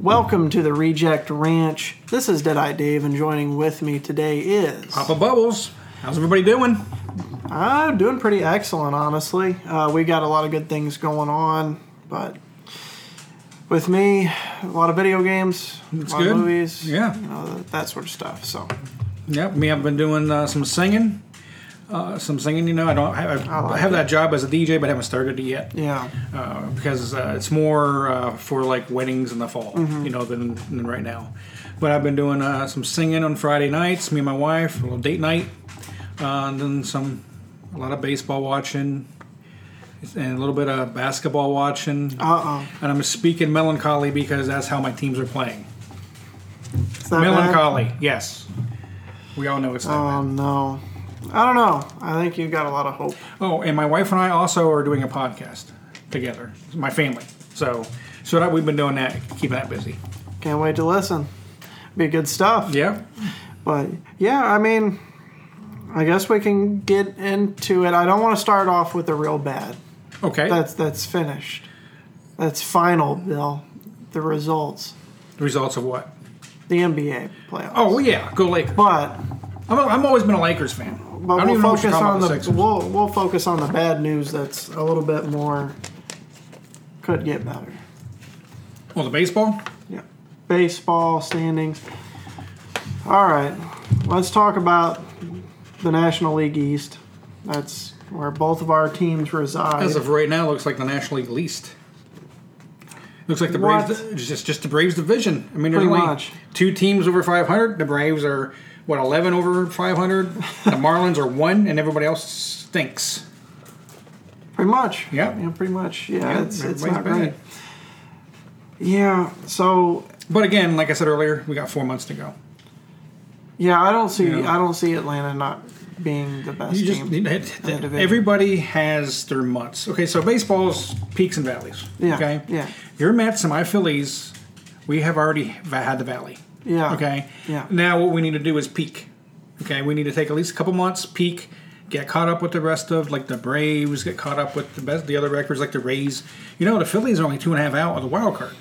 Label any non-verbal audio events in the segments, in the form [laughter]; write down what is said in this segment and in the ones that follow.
Welcome to the Reject Ranch. This is Deadeye Dave, and joining with me today is. Papa Bubbles. How's everybody doing? I'm doing pretty excellent, honestly. Uh, we got a lot of good things going on, but with me, a lot of video games, That's a lot good. of movies, Yeah. you know, that, that sort of stuff. So, Yep. Me, I've been doing uh, some singing. Uh, some singing, you know. I don't. I, I, like have that job as a DJ, but I haven't started it yet yeah, uh, because uh, it's more uh, for like weddings in the fall, Mm-hmm. you know, than, than right now. But I've been doing uh, some singing on Friday nights. Me and my wife, a little date night, uh, and then some, a lot of baseball watching, and a little bit of basketball watching. uh oh. And I'm speaking melancholy because that's how my teams are playing. That bad? Melancholy, yes. We all know it's that. Oh, no. I don't know. I think you've got a lot of hope. Oh, and my wife and I also are doing a podcast together. My family. So, so that we've been doing that, keeping that busy. Can't wait to listen. Be good stuff. Yeah. But yeah, I mean, I guess we can get into it. I don't want to start off with the real bad. Okay. That's that's finished. That's final, Bill. The results, the results of what? the NBA playoffs. Oh yeah, go Lakers. but I'm, a, I'm always been a Lakers fan. But we'll even know what you're focus on the, Sixers. we'll we'll focus on the bad news. That's a little bit more. Could get better. Well, the baseball. Yeah, baseball standings. All right, let's talk about the National League East. That's where both of our teams reside. As of right now, it looks like the National League East. Looks like the What? Braves. Just just the Braves division. I mean, there's Pretty only much. two teams over 500. The Braves are what 11 over 500. the Marlins are one, and everybody else stinks. Pretty much. Yep. Yeah, pretty much. Yeah, Yeah, it's, it's not bad. great. Yeah, so But again, like I said earlier, we got four months to go. yeah, I don't see Yeah. I don't see Atlanta not being the best You just team. it- division. everybody has their months. Okay, so baseball's peaks and valleys. Yeah, Okay. yeah. Your Mets and my Phillies, we have already had the valley. Yeah. Okay. Yeah. Now what we need to do is peak. Okay. We need to take at least a couple months, peak, get caught up with the rest of like the Braves, get caught up with the best the other records like the Rays. You know the Phillies are only two and a half out of the wild card.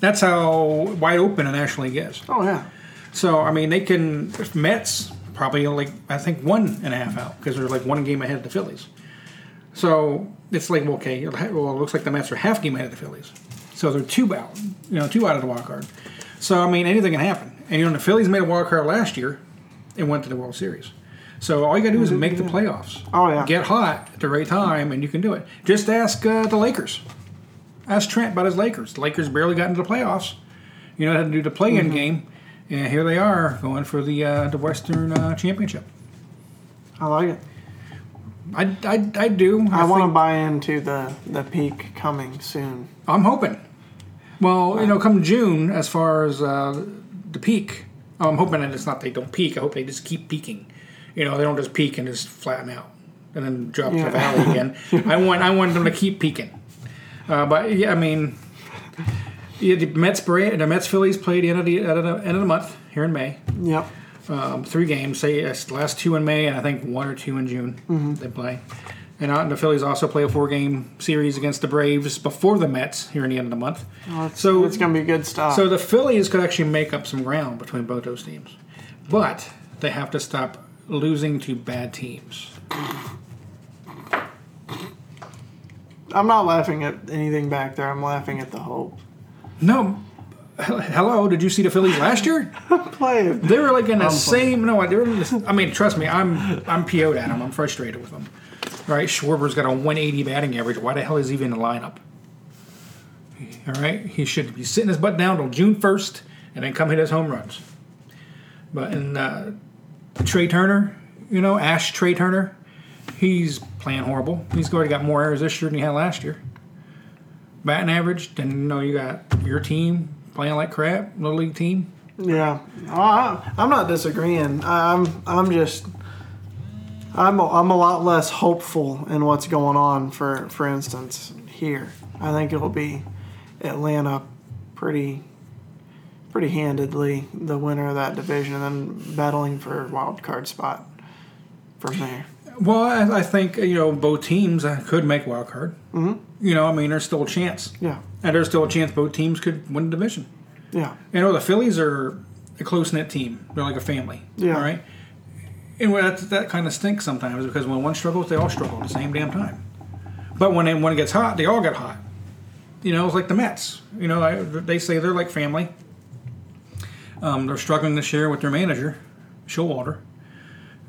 That's how wide open a National League is. Oh yeah. So I mean, they can Mets probably like I think one and a half out because they're like one game ahead of the Phillies. So it's like okay, well, it looks like the Mets are half game ahead of the Phillies. So they're two out, you know, two out of the wild card. So I mean, anything can happen. And you know, the Phillies made a wild card last year and went to the World Series. So all you got to do is make the playoffs. Oh, yeah. Get hot at the right time, and you can do it. Just ask uh, the Lakers. Ask Trent about his Lakers. The Lakers barely got into the playoffs. You know, had to do the play-in Mm-hmm. game, and here they are going for the uh, the Western uh, Championship. I like it. I, I, I do. I, want to buy into the the peak coming soon. I'm hoping. Well, you know, come June, as far as uh, the peak, I'm hoping that it's not they don't peak. I hope they just keep peaking. You know, they don't just peak and just flatten out and then drop to the valley again. [laughs] I want I want them to keep peaking. Uh, but yeah, I mean, yeah, the Mets the Mets Phillies played end of the end of the, end of the month here in May. Yep. Um, three games. Say last two in May, and I think one or two in June they play. And uh, the Phillies also play a four-game series against the Braves before the Mets here in the end of the month. so It's gonna be good stuff. so the Phillies could actually make up some ground between both those teams, but they have to stop losing to bad teams. I'm not laughing at anything back there. I'm laughing at the hope. No, hello. Did you see the Phillies last year? [laughs] Play it. They were like in the same. No, they were. I mean, trust me, I'm I'm PO'd at them. I'm frustrated with them. Right, Schwarber's got a 180 batting average. Why the hell is he even in the lineup? All right, he should be sitting his butt down till June 1st and then come hit his home runs. But in uh, Trea Turner, you know, Ash Trea Turner, he's playing horrible. He's already got more errors this year than he had last year. Batting average, then you know you got your team playing like crap, little league team. Yeah, I, I'm not disagreeing. I'm I'm just I'm a, I'm a lot less hopeful in what's going on. For for instance, here, I think it'll be Atlanta pretty pretty handedly the winner of that division, and then battling for a wild card spot from there. Well, I, I think you know both teams uh, could make wild card. Mm-hmm. You know, I mean, there's still a chance, Yeah. and there's still a chance both teams could win the division. Yeah. You know, the Phillies are a close knit team. They're like a family. Yeah. All right. And that, that kind of stinks sometimes because when one struggles, they all struggle at the same damn time. But when it gets hot, they all get hot. You know, it's like the Mets. You know, I, they say they're like family. Um, they're struggling this year with their manager, Showalter.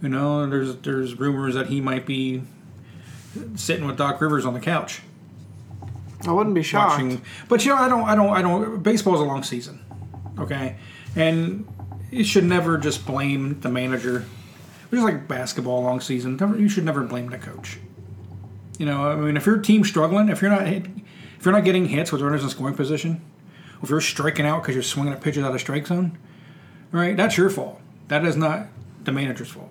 You know, there's there's rumors that he might be sitting with Doc Rivers on the couch I wouldn't be shocked. watching. But you know, I don't, I don't, I don't. Baseball's a long season, okay, and you should never just blame the manager. It's like basketball, long season. You should never blame the coach. You know, I mean, if your team's struggling, if you're not, hit, if you're not getting hits with runners in scoring position, if you're striking out because you're swinging at pitches out of strike zone, right? That's your fault. That is not the manager's fault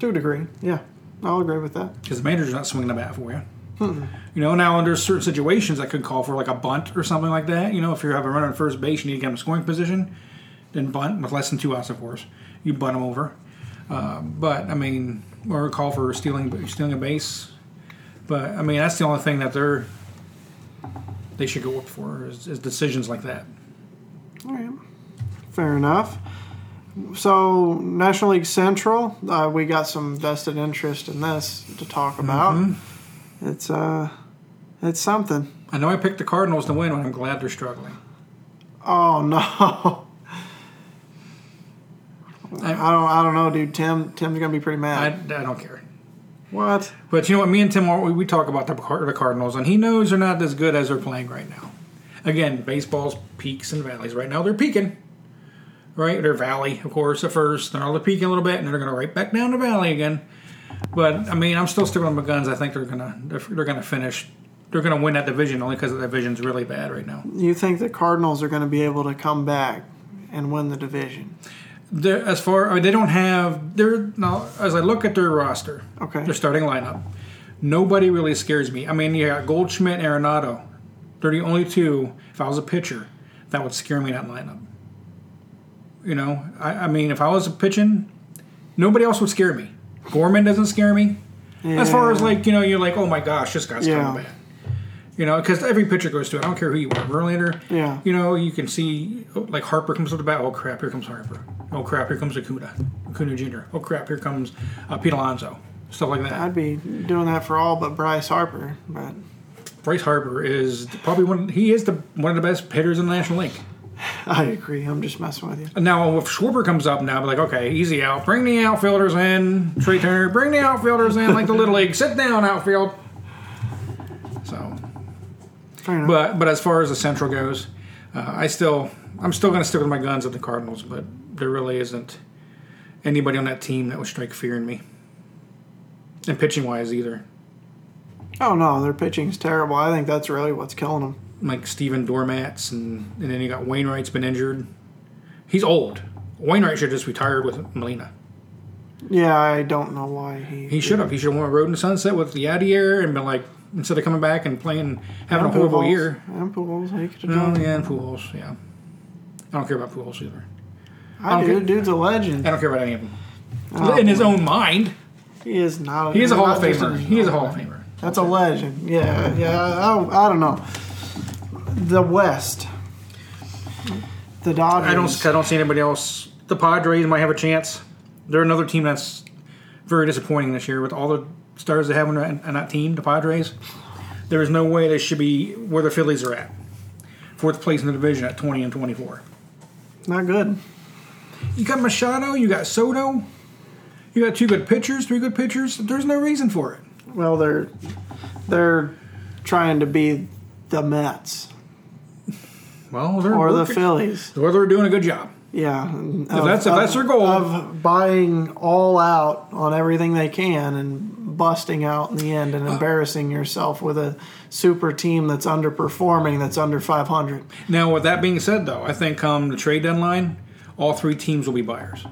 To a degree. Yeah. I'll agree with that. because the manager's not swinging the bat for you. You know, now under certain situations that could call for like a bunt or something like that. You know, if you have a runner on first base, and you need to get him in scoring position, then bunt with less than two outs, of course. You bunt him over. Uh, but I mean, or a call for stealing stealing a base. But I mean, that's the only thing that they're they should go up for is, is decisions like that. All right. Fair enough. So, National League Central, uh, we got some vested interest in this to talk about. It's uh, it's something. I know I picked the Cardinals to win, but I'm glad they're struggling. Oh [laughs] no. I don't. I don't know, dude. Tim. Tim's gonna be pretty mad. I don't care. what? But you know what? Me and Tim, we, we talk about the, the Cardinals, and he knows they're not as good as they're playing right now. Again, baseball's peaks and valleys. Right now, they're peaking. Right, they're valley, of course, at first. Then they're peaking a little bit, and they're going to right back down the valley again. But I mean, I'm still sticking with my guns. I think they're gonna they're, they're gonna finish. They're gonna win that division only because the division's really bad right now. You think the Cardinals are going to be able to come back and win the division? As far I mean, they don't have they're now as I look at their roster, Okay. their starting lineup. Nobody really scares me. I mean, you got Goldschmidt, and Arenado. They're the only two. If I was a pitcher, that would scare me in that lineup. You know, I, I mean, if I was pitching, nobody else would scare me. Gorman doesn't scare me. As far as like you know, you're like, oh my gosh, this guy's Yeah. coming back. You know, because every pitcher goes to it. I don't care who you are. Verlander. Yeah. You know, you can see like Harper comes to the bat. Oh crap! Here comes Harper. Oh crap! Here comes Acuna. Acuna Jr. Oh crap! Here comes uh, Pete Alonso. Stuff like that. I'd be doing that for all but Bryce Harper, but Bryce Harper is probably one. He is the one of the best hitters in the National League. [laughs] I agree. I'm just messing with you. Now, if Schwarber comes up now, be like, okay, easy out. Bring the outfielders in. Trea Turner, bring the outfielders in like the little league. Sit down, outfield. So. But but as far as the Central goes, uh, I still I'm still going to stick with my guns at the Cardinals. But there really isn't anybody on that team that would strike fear in me, and pitching wise either. oh no, their pitching is terrible. I think that's really what's killing them. like Steven Dormatz, and, and then you got Wainwright's been injured. He's old. Wainwright should have just retired with Molina. Yeah, I don't know why he. He should have. He should have won Road in Sunset with the Yadier and been like, instead of coming back and playing, having a And horrible Pujols. year. And Pujols, he could have done. yeah, and Pujols, yeah. I don't care about Pujols either. I do. Okay. Dude's a legend. I don't care about any of them. Oh, in his own mind, He is not. he is a Hall of Famer. He is a Hall of Famer. That's a legend. Yeah, yeah. I, I don't know. The West. The Dodgers. I don't. I don't see anybody else. The Padres might have a chance. They're another team that's very disappointing this year with all the stars they have on that, team. The Padres. There is no way they should be where the Phillies are at. Fourth place in the division at twenty and twenty-four. Not good. You got Machado. You got Soto. You got two good pitchers, three good pitchers. There's no reason for it. Well, they're they're trying to be the Mets Well, they're or the Phillies. Or they're doing a good job. Yeah. If that's- if that's their goal. of buying all out on everything they can and busting out in the end and Uh. embarrassing yourself with a super team that's underperforming, that's under 500. Now, with that being said, though, I think come the trade deadline, all three teams will be buyers.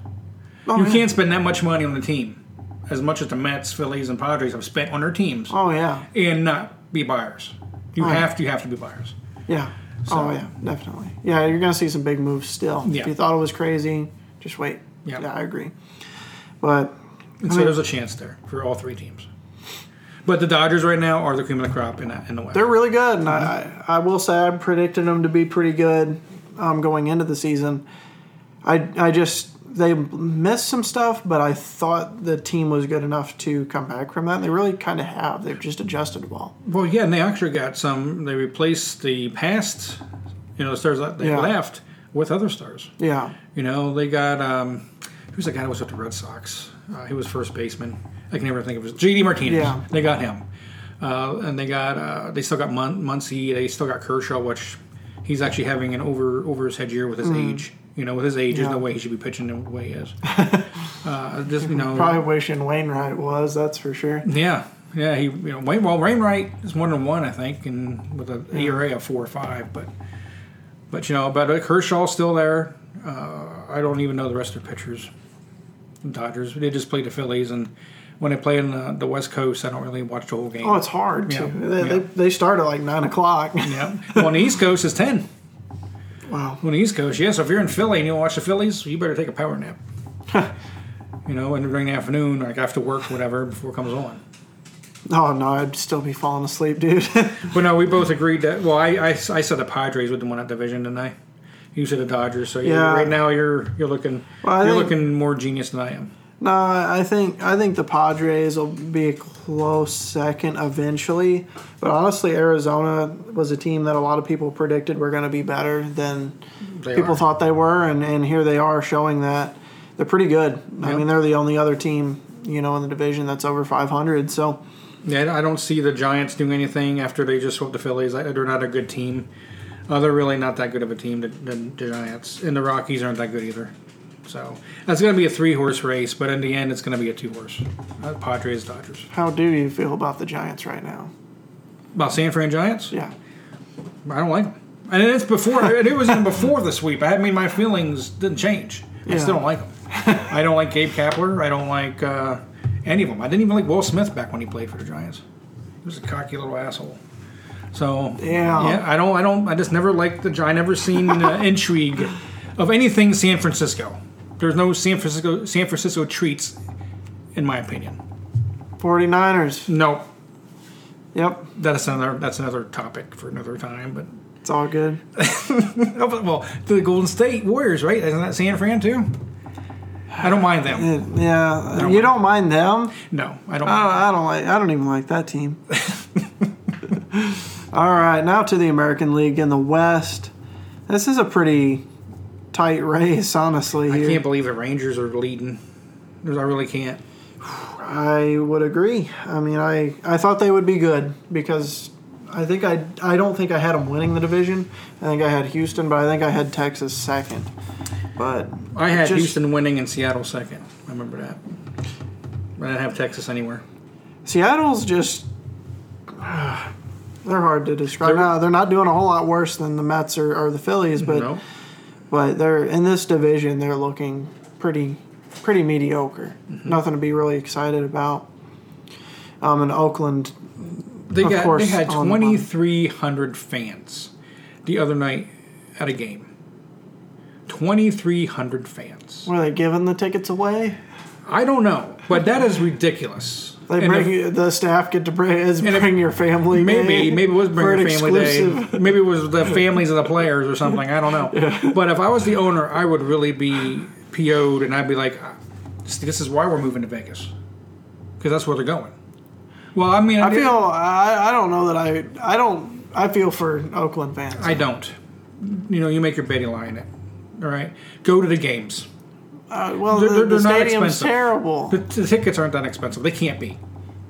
Oh, You yeah. can't spend that much money on the team, as much as the Mets, Phillies, and Padres have spent on their teams, Oh yeah, and not be buyers. You Oh. have to. You have to be buyers. yeah. Oh yeah, definitely. Yeah, you're gonna see some big moves still. Yeah. If you thought it was crazy, just wait. Yeah. yeah, I agree. But And so mean- there's a chance there for all three teams. But the Dodgers right now are the cream of the crop in, that, in the West. They're really good, and I, I I will say I predicted them to be pretty good um, going into the season. I I just they missed some stuff, but I thought the team was good enough to come back from that. And they really kind of have. They've just adjusted well. Well, yeah, and they actually got some. They replaced the past, you know, the stars that they Yeah. left with other stars. Yeah, You know, they got um, who's the guy that was with the Red Sox? Uh, he was first baseman. I can never think of his JD Martinez. Yeah. they got him, uh, and they got uh, they still got Mun- Muncy. They still got Kershaw, which he's actually having an over over his head year with his age. You know, with his age, there's Mm-hmm. No way he should be pitching the way he is. [laughs] uh, just you know, probably wishing Wainwright was. That's for sure. yeah, yeah. He, you know, Wayne. Well, Wainwright is one and one, I think, and with an ERA of four or five. But, but you know, but uh, Kershaw's still there. Uh, I don't even know the rest of the pitchers. Dodgers. They just played the Phillies, and when they play in the, the West Coast, I don't really watch the whole game. Oh, it's hard too. Yeah, They, yeah. They, they start at like nine o'clock. yeah. Well, on the East Coast, it's ten. Wow. On the East Coast, yeah. So if you're in Philly and you watch the Phillies, you better take a power nap. you know, and during the afternoon, like after work, whatever, before it comes on. Oh no, I'd still be falling asleep, dude. [laughs] But no, we both agreed that. Well, I, I, I said the Padres would win that division, didn't I? You said the Dodgers. So yeah, right now you're you're looking Well, you're think- looking more genius than I am. No, I think I think the Padres will be a close second eventually. But honestly, Arizona was a team that a lot of people predicted were going to be better than They people are. thought they were, and, and here they are showing that they're pretty good. I mean, they're the only other team you know in the division that's over 500. So Yeah, I don't see the Giants doing anything after they just swept the Phillies. They're not a good team. Uh, they're really not that good of a team, the, the Giants. And the Rockies aren't that good either. So that's going to be a three horse race, but in the end, it's going to be a two horse. Uh, Padres, Dodgers. how do you feel about the Giants right now? About San Fran Giants? Yeah, I don't like them. And it's before, it was even before the sweep. I mean, my feelings didn't change. I Yeah. still don't like them. I don't like Gabe Kapler. I don't like uh, any of them. I didn't even like Will Smith back when he played for the Giants. He was a cocky little asshole. So Yeah. yeah. I don't, I don't, I just never liked the. I never seen uh, intrigue of anything San Francisco. There's no San Francisco, San Francisco treats, in my opinion. 49ers. No, Yep, that's another, that's another topic for another time. But it's all good. [laughs] Oh, but- well, the Golden State Warriors, right? Isn't that San Fran too? I don't mind them. It- yeah, you don't mind them. No, I don't. I Mind don't, I don't like. I don't even like that team. [laughs] All right, now to the American League in the West. This is a pretty tight race, honestly. I Here. can't believe the Rangers are leading. I really can't. I would agree. I mean, I I thought they would be good because I think I I don't think I had them winning the division. I think I had Houston, but I think I had Texas second. But I had Just- Houston winning and Seattle second. I remember that. I didn't have Texas anywhere. Seattle's just. [sighs] They're hard to describe. They're- now they're not doing a whole lot worse than the Mets or, or the Phillies, but no, but they're in this division. They're looking pretty pretty mediocre. Mm-hmm. Nothing to be really excited about. Um, in Oakland, they Of got course, they had twenty three hundred fans the other night at a game. Twenty three hundred fans. were they giving the tickets away? I don't know, but that is ridiculous. They And bring if- the staff get to bring is And if- bring your family. Maybe maybe it was bring your family exclusive. day. [laughs] Maybe it was the families of the players or something. I don't know. But if I was the owner, I would really be PO'd and I'd be like, "Ah, this, is why we're moving to Vegas because that's where they're going. Well, I mean, I feel I, I don't know that I I don't I feel for Oakland fans. I don't. You know, you make your betting line it. All right, go to the games. Uh, well, They're- the, they're- the stadium's terrible. The, the tickets aren't that expensive. They can't be.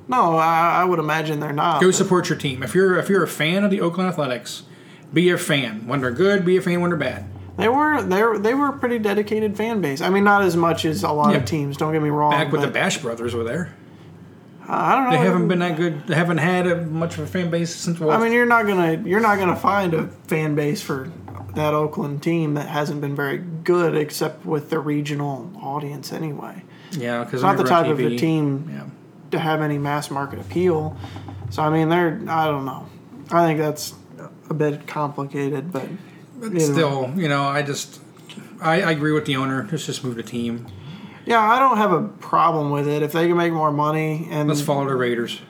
No, I, I would imagine they're not. Go support your team. If you're if you're a fan of the Oakland Athletics, be a fan. When they're good, be a fan. When they're bad. They were they were they were a pretty dedicated fan base. I mean, not as much as a lot Yeah. of teams. Don't get me wrong. Back with the Bash Brothers were there. I don't know. They haven't been that good. They haven't had a, much of a fan base since. Well, I mean, you're not gonna you're not gonna find a fan base for that Oakland team that hasn't been very good, except with the regional audience anyway. yeah, because it's Not the type of a team Yeah, to have any mass market appeal. So I mean, they're I don't know. I think that's a bit complicated, but but way. still, you know, I just I, I agree with the owner. Let's just move the team. Yeah, I don't have a problem with it if they can make more money, and Let's follow the Raiders.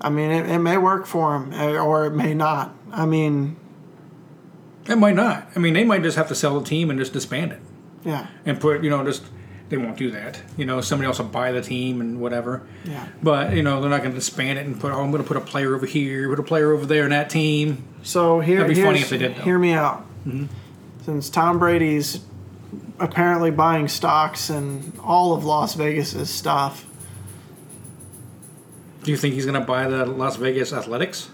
I mean, it, it may work for them, eh, or it may not. I mean, It might not. I mean, they might just have to sell the team and just disband it yeah, and put, you know, just they won't do that. You know, somebody else will buy the team and whatever. yeah. But you know, they're not going to disband it and put. Oh, I'm going to put a player over here, put a player over there in that team. So here, That'd be funny if they did, though. Mm-hmm. Hear me out. Since Tom Brady's apparently buying stocks and all of Las Vegas's stuff, Do you think he's going to buy the Las Vegas Athletics?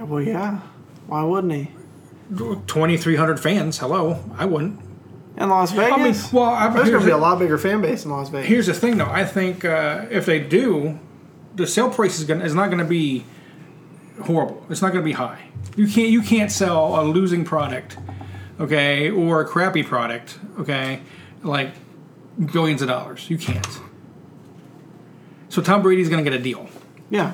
well, yeah, why wouldn't he? 2,300 fans. Hello, I wouldn't. In Las Vegas, I mean, well, I, there's going to be a lot bigger fan base in Las Vegas. here's the thing, though. I think uh, if they do, the sale price is going is not going to be horrible. It's not going to be high. You can't you can't sell a losing product, okay, or a crappy product, okay, like billions of dollars. You can't. So Tom Brady's going to get a deal. Yeah.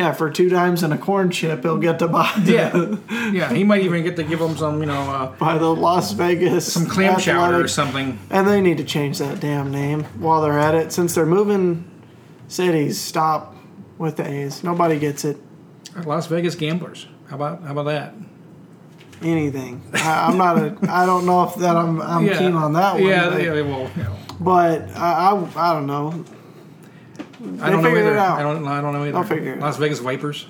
Yeah, for two dimes and a corn chip, he'll get to buy Yeah, yeah. He might even get to give them some, you know, uh, by the Las Vegas some clam chowder or something. And they need to change that damn name while they're at it. Since they're moving cities, stop with the A's. Nobody gets it. Las Vegas gamblers. How about how about that? Anything. I, I'm not a. I don't know if that I'm. I'm keen on that one. Yeah, but, yeah. Well, you know, but I, I. I don't know. I don't know either. I don't. I don't know either. I'll figure it Las Vegas Vipers.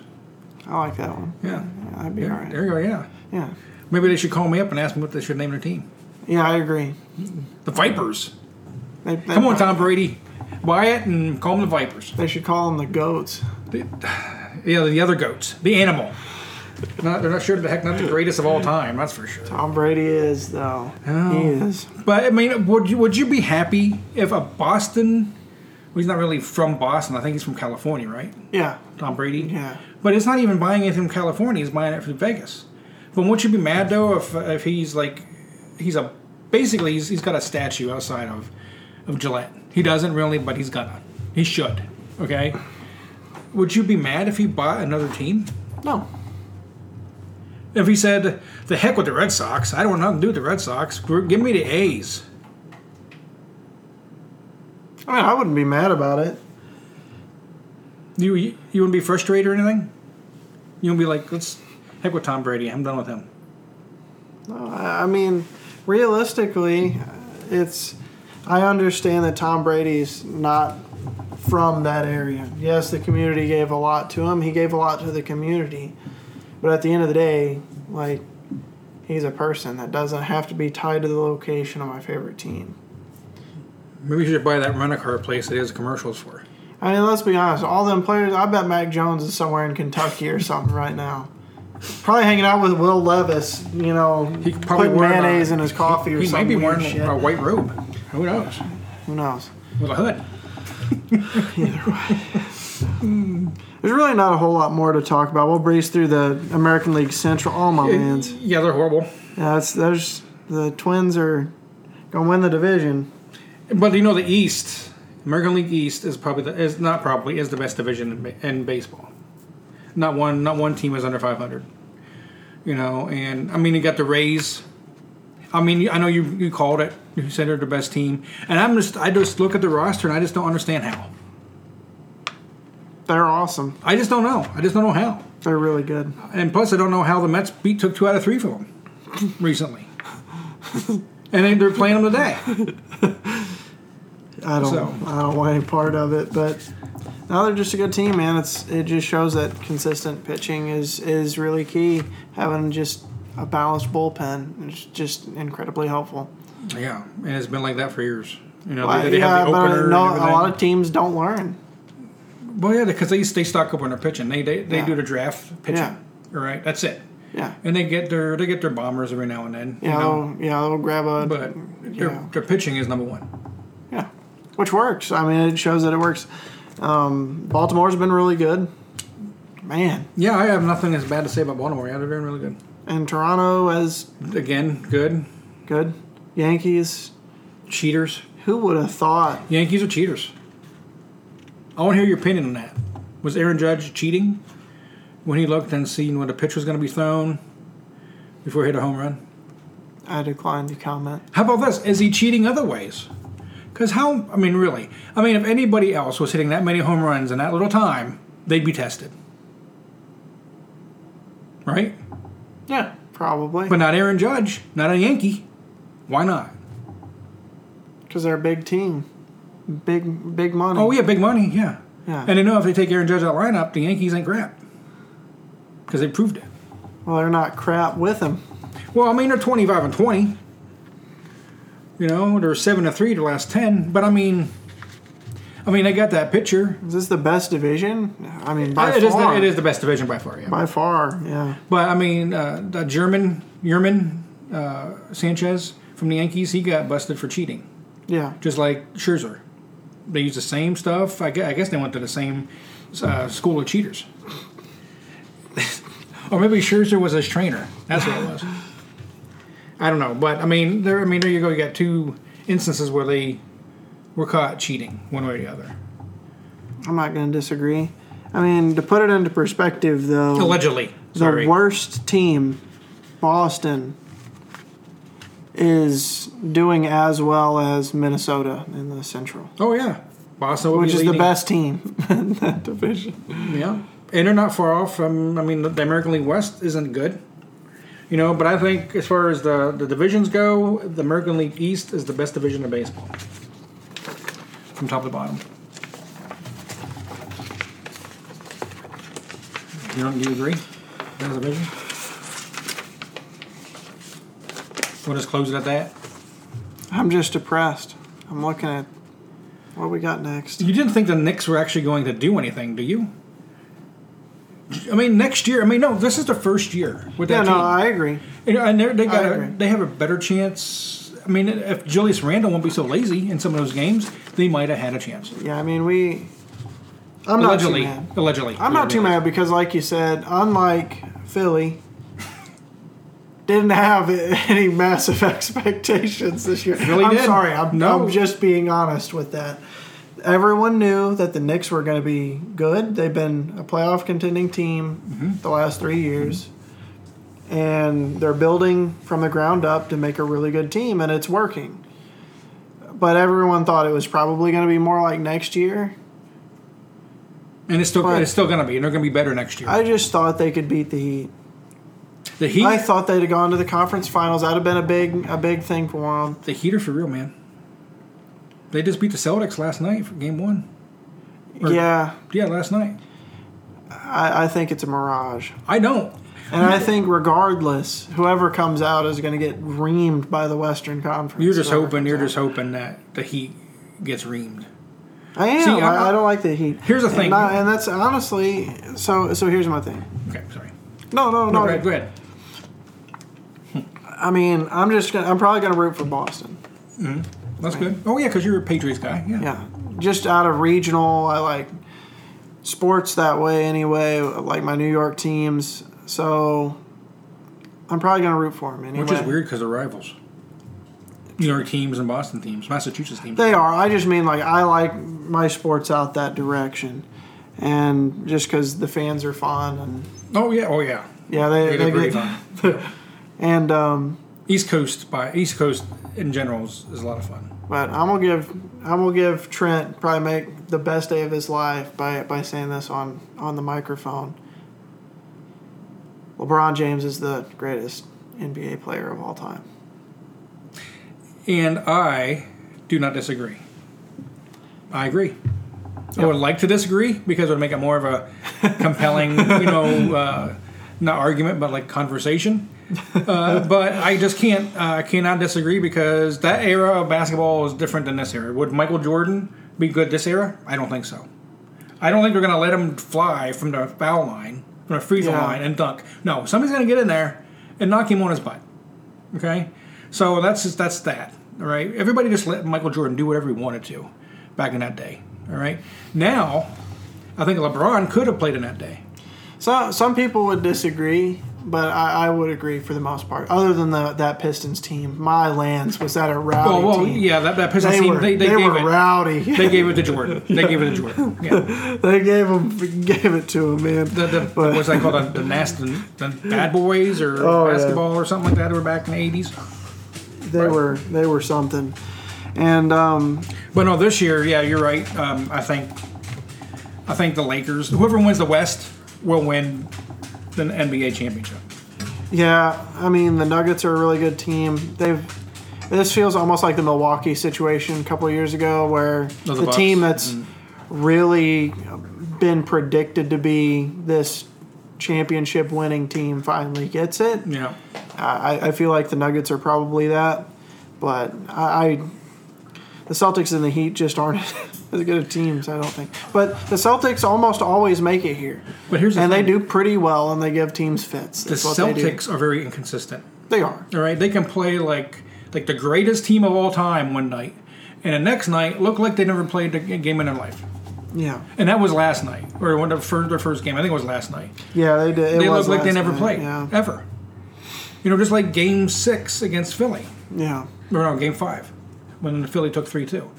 I like that one. Yeah. Yeah, that'd be Yeah, alright. There you go. Yeah. Yeah. Maybe they should call me up and ask me what they should name their team. Yeah, I agree. The Vipers. They, they Come on, Tom Brady. Buy it and call them the Vipers. They should call them the goats. The, yeah, the other goats. The animal. Not, they're not sure the heck not the greatest of all time. That's for sure. Tom Brady is though. Oh. He is. But I mean, would you would you be happy if a Boston? He's not really from Boston. I think he's from California, right? Yeah. Tom Brady. Yeah. But it's not even buying it from California. He's buying it from Vegas. But won't you be mad though if if he's like he's a basically he's, he's got a statue outside of of Gillette. He doesn't really, but he's gonna. He should. Okay. Would you be mad if he bought another team? No. If he said, "The heck with the Red Sox. I don't want nothing to do with the Red Sox. Give me the A's." I mean, I wouldn't be mad about it. You you, wouldn't be frustrated or anything. You wouldn't be like, "Let's heck with Tom Brady. I'm done with him." No, I I mean, realistically, it's. I understand that Tom Brady's not from that area. Yes, the community gave a lot to him. He gave a lot to the community, but at the end of the day, like, he's a person that doesn't have to be tied to the location of my favorite team. Maybe you should buy that rent a car place that he has commercials for. I mean, let's be honest. All them players, I bet Mac Jones is somewhere in Kentucky or something right now. Probably hanging out with Will Levis, you know, He probably putting wear a- mayonnaise in his coffee or He something. He might be wearing shit. a white robe. Who knows? Who knows? With a hood. There's really not a whole lot more to talk about. We'll breeze through the American League Central. All my man's. Yeah, they're horrible. Yeah, it's there's the Twins are gonna win the division. But you know, the East, American League East, is probably the, is not probably is the best division in, in baseball. Not one, not one team is under 500. You know, and I mean, you got the Rays. I mean, I know you you called it. You said they're the best team, and I'm just I just look at the roster and I just don't understand how. They're awesome. I just don't know. I just don't know how. They're really good. And plus, I don't know how the Mets beat took two out of three from them recently. [laughs] and they're playing them today. [laughs] I don't So- I don't want any part of it, but now they're just a good team, man. It's it just shows that consistent pitching is is really key. Having just a balanced bullpen is just incredibly helpful. Yeah, and it's been like that for years. You know, Well, they, they yeah, have the but opener. no, a lot of teams don't learn. Well, yeah, because they they stock up when they're pitching. They they, they Yeah. do the draft pitching. Yeah. All right, that's it. Yeah. And they get their they get their bombers every now and then. You know, yeah, they'll grab a but their, yeah. their pitching is number one. Which works. I mean, it shows that it works. Um, Baltimore's been really good, man, Yeah, I have nothing as bad to say about Baltimore. Yeah, they're doing really good. and Toronto as Again, good. good. Yankees. Cheaters. Who would have thought? Yankees are cheaters. I want to hear your opinion on that. Was Aaron Judge cheating when he looked and seen when the pitch was going to be thrown before he hit a home run? I decline to comment. How about this? Is he cheating other ways? Because how? I mean, really? I mean, if anybody else was hitting that many home runs in that little time, they'd be tested, right? Yeah, probably But not Aaron Judge, not a Yankee. Why not? because they're a big team, big big money. Oh yeah, big money, yeah. Yeah. And they know if they take Aaron Judge out of the lineup, the Yankees ain't crap because they proved it. Well, they're not crap with him. Well, I mean, they're 25 and 20. You know, they're 7 to 3 the last 10. But I mean, I mean, they got that picture. Is this the best division? I mean, by it, is far. the, it is the best division by far, yeah. by far. Yeah. But I mean, uh, the German, Yerman uh, Sanchez from the Yankees, he got busted for cheating, Yeah. just like Scherzer. They use the same stuff. I guess, I guess they went to the same uh, school of cheaters. [laughs] or maybe Scherzer was his trainer. That's what it was. I don't know, but I mean, there. I mean, there you go. You got two instances where they were caught cheating, one way or the other. I'm not going to disagree. I mean, to put it into perspective, though, Allegedly, the sorry. worst team, Boston, is doing as well as Minnesota in the Central, Oh yeah, Boston, would which be is the best team [laughs] in that division. Yeah, and they're not far off from. I mean, the American League West isn't good, you know. But I think as far as the the divisions go, the American League East is the best division of baseball, from top to bottom. You don't? Do you agree? That division. We'll just close it at that. I'm just depressed. I'm looking at what we got next. You didn't think the Knicks were actually going to do anything, do you? I mean, next year. I mean, no. This is the first year with Yeah, that no, team. I agree. And they're, they got agree. they have a better chance. I mean, if Julius Randle won't be so lazy in some of those games, they might have had a chance. Yeah, I mean, we. I'm not too allegedly, mad. allegedly. I'm not too mad because, like you said, unlike Philly, [laughs] didn't have any massive [laughs] expectations this year. Philly I'm did. sorry. I'm, No. I'm just being honest with that. Everyone knew that the Knicks were going to be good. They've been a playoff contending team Mm-hmm. the last three years. And they're building from the ground up to make a really good team, and it's working. But everyone thought it was probably going to be more like next year. And it's still But- it's still going to be, and they're going to be better next year. I just thought they could beat the Heat. the Heat, I thought they'd have gone to the conference finals. That'd have been a big, a big thing for them. the Heat are for real, man. They just beat the Celtics last night for Game One. Or- Yeah, Yeah, last night. I, I think it's a mirage, I don't. and I think regardless, whoever comes out is going to get reamed by the Western Conference. You're just hoping. You're out. just hoping that the Heat gets reamed. I am. See, I- I, don't like the Heat. Here's the thing. and, I- and that's honestly. So, so here's my thing. Okay, sorry. No, no, No, no. go ahead. I mean, I'm just. Gonna, I'm probably going to root for Boston. Mm-hmm. That's good. Oh yeah, because you're a Patriots guy. Yeah. Yeah, just out of regional, I like sports that way anyway. Like my New York teams, so I'm probably gonna root for them anyway. Which is weird because they're rivals. New York teams and Boston teams, Massachusetts teams. They are. I just mean like I like my sports out that direction, and just because the fans are fun and oh yeah, oh yeah. yeah, they, They they did get fun. [laughs] and um, East Coast by East Coast in general is, is a lot of fun. but I'm gonna give I'm gonna give Trent probably make the best day of his life by by saying this on on the microphone. LeBron James is the greatest NBA player of all time. And I do not disagree. I agree. I would like to disagree because it would make it more of a [laughs] compelling, you know, uh, not argument, but like conversation. Uh, but I just can't, uh, cannot disagree because that era of basketball is different than this era. Would Michael Jordan be good this era? I don't think so. I don't think they're going to let him fly from the foul line, from the free throw Yeah. line, and dunk. No, somebody's going to get in there and knock him on his butt. Okay, so that's just, that's that. All right, everybody just let Michael Jordan do whatever he wanted to back in that day. All right, now I think LeBron could have played in that day. So some people would disagree, but I, I would agree for the most part. Other than the, that Pistons team, my lands was that a rowdy Oh well, team. yeah, that that Pistons They team were, they, they, they gave were it rowdy. [laughs] they gave it to Jordan. They gave it to Jordan. [laughs] Yeah, they gave him gave it to him, man. the, the But- what's that called the, the nasty the bad boys or Oh, yeah. basketball or something like that. Were back in the eighties. they Right. were they were something. And um, But no, this year, yeah, you're right. Um, I think, I think the Lakers, whoever wins the West, will win the NBA championship. yeah, I mean the Nuggets are a really good team. They've this feels almost like the Milwaukee situation a couple of years ago, where the Bucks. team that's mm-hmm. really been predicted to be this championship winning team finally gets it. Yeah, I, I feel like the Nuggets are probably that, but I, I the Celtics and the Heat just aren't [laughs] as good of teams. I don't think. But the Celtics almost always make it here, but here's the and they do pretty well, and they give teams fits. The That's what they do. Celtics are very inconsistent. They are. All right, they can play like like the greatest team of all time one night, and the next night look like they never played a game in their life. Yeah. And that was last night, or the first, their first game. I think it was last night. Yeah, they did. It They was look like they never night, played Yeah. ever. You know, just like Game Six against Philly, Yeah. or no, Game Five, when the Philly took three two,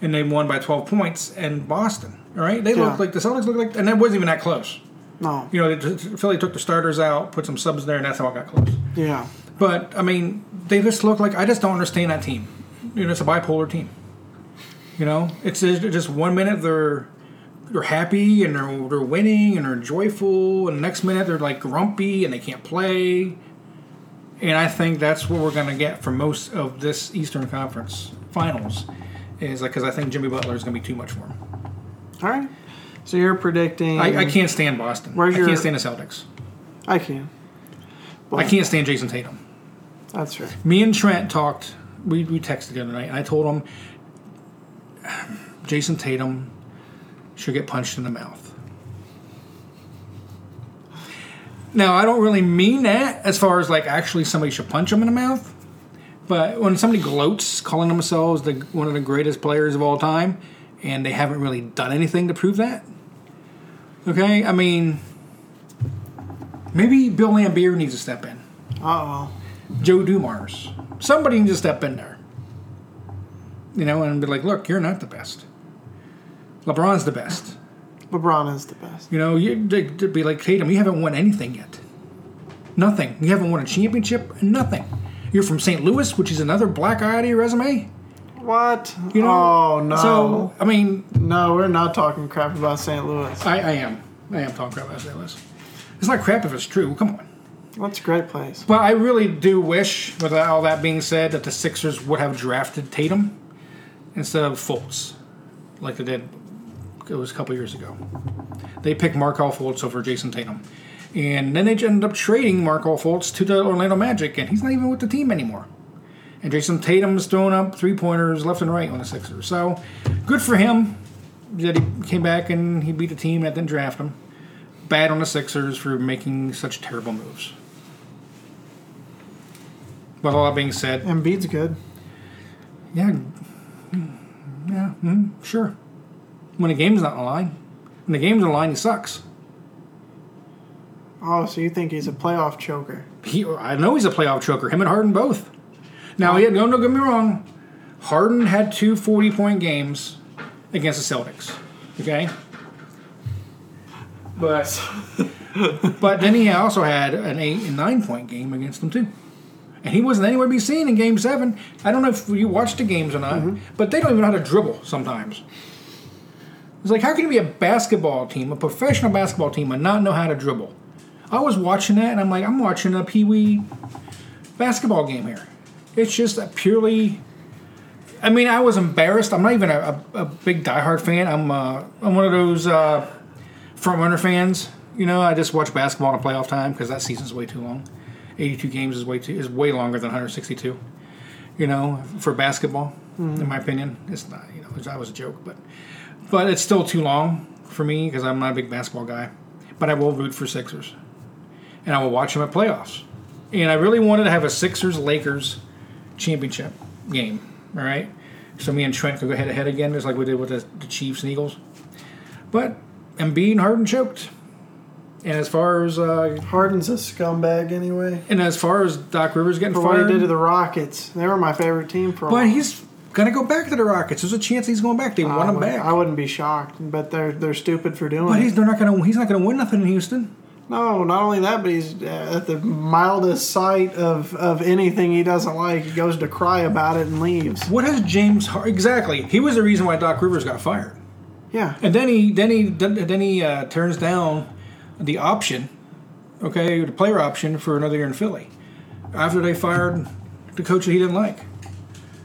and they won by twelve points And Boston. All right, they Yeah. looked like the Celtics looked like, and it wasn't even that close. No. You know, they- Philly took the starters out, put some subs there, and that's how it got close. Yeah. But I mean, they just look like I just don't understand that team. You know, it's a bipolar team. You know, it's just just one minute they're they're happy and they're they're winning and they're joyful, and the next minute they're like grumpy and they can't play. And I think that's what we're going to get for most of this Eastern Conference Finals, is like because I think Jimmy Butler is going to be too much for him. All right. So you're predicting? I, I can't stand Boston. Where's I your- can't stand the Celtics. I can. I can't stand Jayson Tatum. That's fair. Me and Trent talked. We, we texted the other night, and I told him Jayson Tatum should get punched in the mouth. Now, I don't really mean that as far as like actually somebody should punch him in the mouth, but when somebody gloats, calling themselves the one of the greatest players of all time, and they haven't really done anything to prove that. Okay, I mean, maybe Bill Laimbeer needs to step in. Uh oh. Joe Dumars. Somebody needs to step in there. You know, and be like, look, you're not the best. LeBron's the best. LeBron is the best. You know, you to be like Tatum, you haven't won anything yet. Nothing. You haven't won a championship. Nothing. You're from St. Louis, which is another black eye to your resume. What? You know. Oh no. So I mean, no, we're not talking crap about St. Louis. I, I am. I am talking crap about St. Louis. It's not crap if it's true. Come on. That's a great place. Well, I really do wish, with all that being said, that the Sixers would have drafted Tatum instead of Fultz, like they did. It was a couple years ago. They picked Markelle Fultz over Jayson Tatum, and then they ended up trading Markelle Fultz to the Orlando Magic, and he's not even with the team anymore. And Jayson Tatum's throwing up three pointers left and right on the Sixers. So good for him that he came back and he beat the team that didn't draft him. Bad on the Sixers for making such terrible moves. But all that being said, Embiid's good. yeah, yeah, mm, sure. When the game's not on the line, when the game's on the line, he sucks. Oh, so you think he's a playoff choker? He, I know he's a playoff choker. Him and Harden both. Now, he had, no, no, get me wrong. Harden had two 40 point games against the Celtics. Okay? But [laughs] but then he also had an eight and nine point game against them too. And he wasn't anywhere to be seen in game seven. I don't know if you watched the games or not, mm-hmm. but they don't even know how to dribble sometimes. It's like, how can you be a basketball team, a professional basketball team, and not know how to dribble? I was watching that, and I'm like, I'm watching a Pee Wee basketball game here. It's just a purely. I mean, I was embarrassed. I'm not even a, a, a big diehard fan. I'm uh, I'm one of those uh, front runner fans. You know, I just watch basketball in playoff time because that season's way too long. 82 games is way too is way longer than 162. You know, for basketball, in my opinion, it's not. You know, that was a joke, but but it's still too long for me because I'm not a big basketball guy. But I will root for Sixers, and I will watch them at playoffs. And I really wanted to have a Sixers Lakers championship game. All right, so me and Trent could go head to head again, just like we did with the, the Chiefs and Eagles. But Embiid and Harden choked. And as far as uh, Harden's a scumbag anyway. and as far as Doc Rivers getting For what he fired, did to the Rockets, they were my favorite team for a but he's gonna go back to the Rockets. There's a chance he's going back. They I want him back. I wouldn't be shocked, but they're they're stupid for doing But it. he's they're not gonna. He's not gonna win nothing in Houston. No, not only that, but he's uh, at the mildest sight of, of anything he doesn't like. He goes to cry about it and leaves. What has James Har- exactly? He was the reason why Doc Rivers got fired. Yeah. And then he then he then he uh, turns down the option, okay, the player option for another year in Philly, after they fired the coach that he didn't like.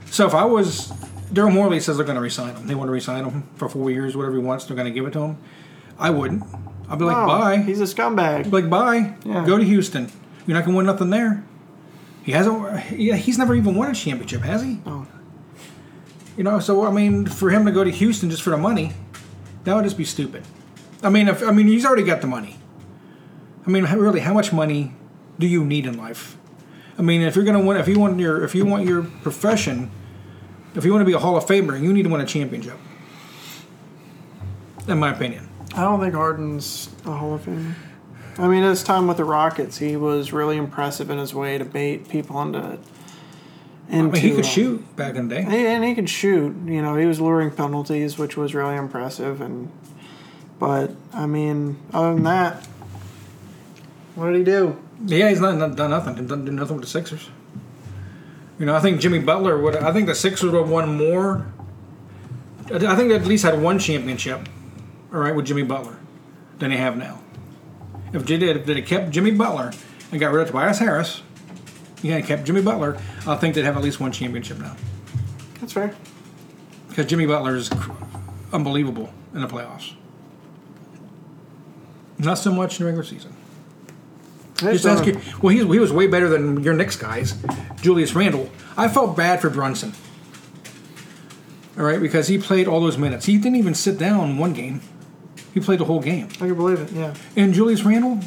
So if I was Daryl Morey says they're going to resign him, they want to resign him for four years, whatever he wants, they're going to give it to him. I wouldn't. I'd be like, No, bye. He's a scumbag. like, bye. Yeah. Go to Houston. You're not going to win nothing there. He hasn't. Yeah, he's never even won a championship, has he? No. You know, so I mean, for him to go to Houston just for the money, that would just be stupid. I mean, if I mean, he's already got the money. I mean, how- really, how much money do you need in life? I mean, if you're going to win, if you want your, if you want your profession, if you want to be a Hall of Famer, you need to win a championship. In my opinion, I don't think Harden's a Hall of Famer. I mean, his time with the Rockets, he was really impressive in his way to bait people into. I into mean, he could uh, shoot back in the day. And he could shoot. You know, he was luring penalties, which was really impressive. And but I mean, other than that, what did he do? Yeah, he's not, not done nothing. He's done, done nothing with the Sixers. You know, I think Jimmy Butler would. I think the Sixers would have won more. I I think they at least had one championship, all right, with Jimmy Butler, than they have now. If they did, if they kept Jimmy Butler and got rid of Tobias Harris, yeah, kept Jimmy Butler, I think they'd have at least one championship now. That's fair. Because Jimmy Butler is unbelievable in the playoffs. Not so much in the regular season. Just ask you. Well, he, he was way better than your Knicks guys, Julius Randle. I felt bad for Brunson. All right, because he played all those minutes. He didn't even sit down one game. He played the whole game. I can believe it. Yeah. And Julius Randle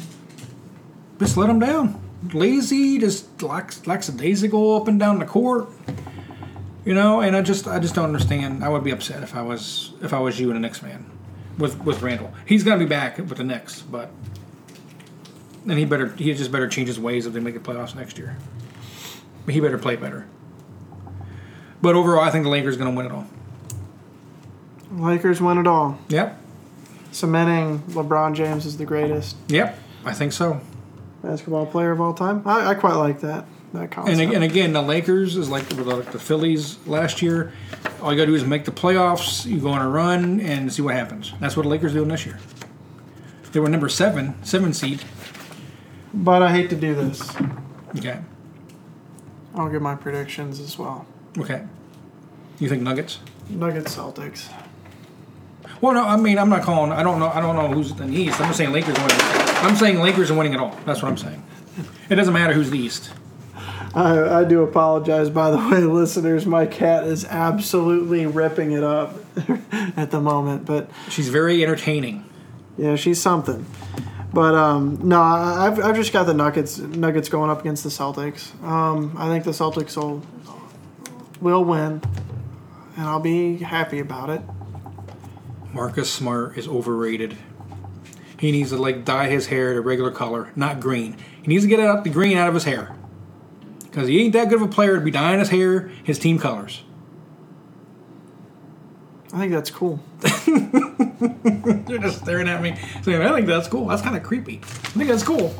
just let him down. Lazy, just lax, lackadaisical up and down the court. You know, and I just I just don't understand. I would be upset if I was if I was you and a Knicks man with with Randle. He's gonna be back with the Knicks, but and he better he just better change his ways if they make the playoffs next year. He better play better. But overall, I think the Lakers gonna win it all. Lakers win it all, Yep, cementing LeBron James as the greatest yep, I think so. basketball player of all time. I, I quite like that that And, concept. ag- and again, the Lakers is like the, like the Phillies last year. All you got to do is make the playoffs. You go on a run and see what happens. That's what the Lakers doing this year. They were number seven, seven seed. but I hate to do this. Okay, I'll give my predictions as well. okay. You think Nuggets? Nuggets Celtics. Well, no. I mean, I'm not calling. I don't know. I don't know who's in the East. I'm just saying Lakers are winning. I'm saying Lakers are winning it all. That's what I'm saying. It doesn't matter who's the East. I, I do apologize, by the way, [laughs] listeners. My cat is absolutely ripping it up [laughs] at the moment, but She's very entertaining. yeah, she's something. But um, no, I- I've, I've just got the Nuggets Nuggets going up against the Celtics. Um, I think the Celtics will will win, and I'll be happy about it. Marcus Smart is overrated. He needs to like dye his hair to regular color, not green. He needs to get out the green out of his hair. Because he ain't that good of a player to be dyeing his hair his team colors. I think that's cool. [laughs] They're just staring at me saying, I think that's cool. That's kind of creepy. I think that's cool.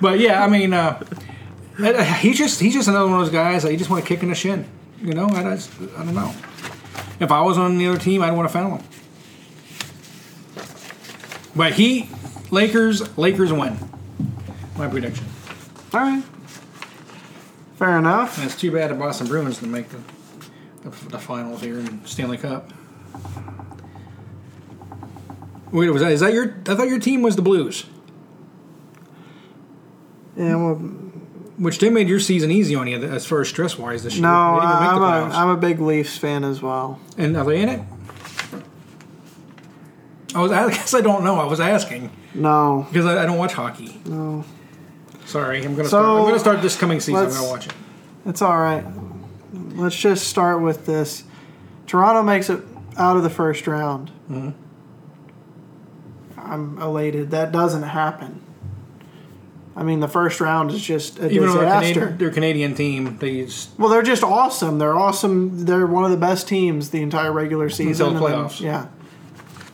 But yeah, I mean, uh, he's just he's just another one of those guys that you just want to kick in the shin. You know, I, just, I don't know. If I was on the other team, I'd want to foul him. But he, Lakers, Lakers win. My prediction. All right, fair enough. And it's too bad the Boston Bruins didn't make the, the, the finals here in Stanley Cup. Wait, was that is that your? I thought your team was the Blues, Yeah, well, which they made your season easy on you as far as stress wise this year. no, they didn't even make I'm a. I'm a big Leafs fan as well. and are they in it? I was. I guess I don't know. I was asking No, because I, I don't watch hockey. no, Sorry, I'm gonna. So, start, I'm gonna start this coming season. I'm let's- gonna watch it. it's all right. Let's just start with this. Toronto makes it out of the first round. Mm-hmm. I'm elated. That doesn't happen. I mean, the first round is just a Even though they're disaster. Canadian, they're Canadian team, they just Well, they're just awesome. They're awesome. They're one of the best teams the entire regular season. Until the playoffs. yeah.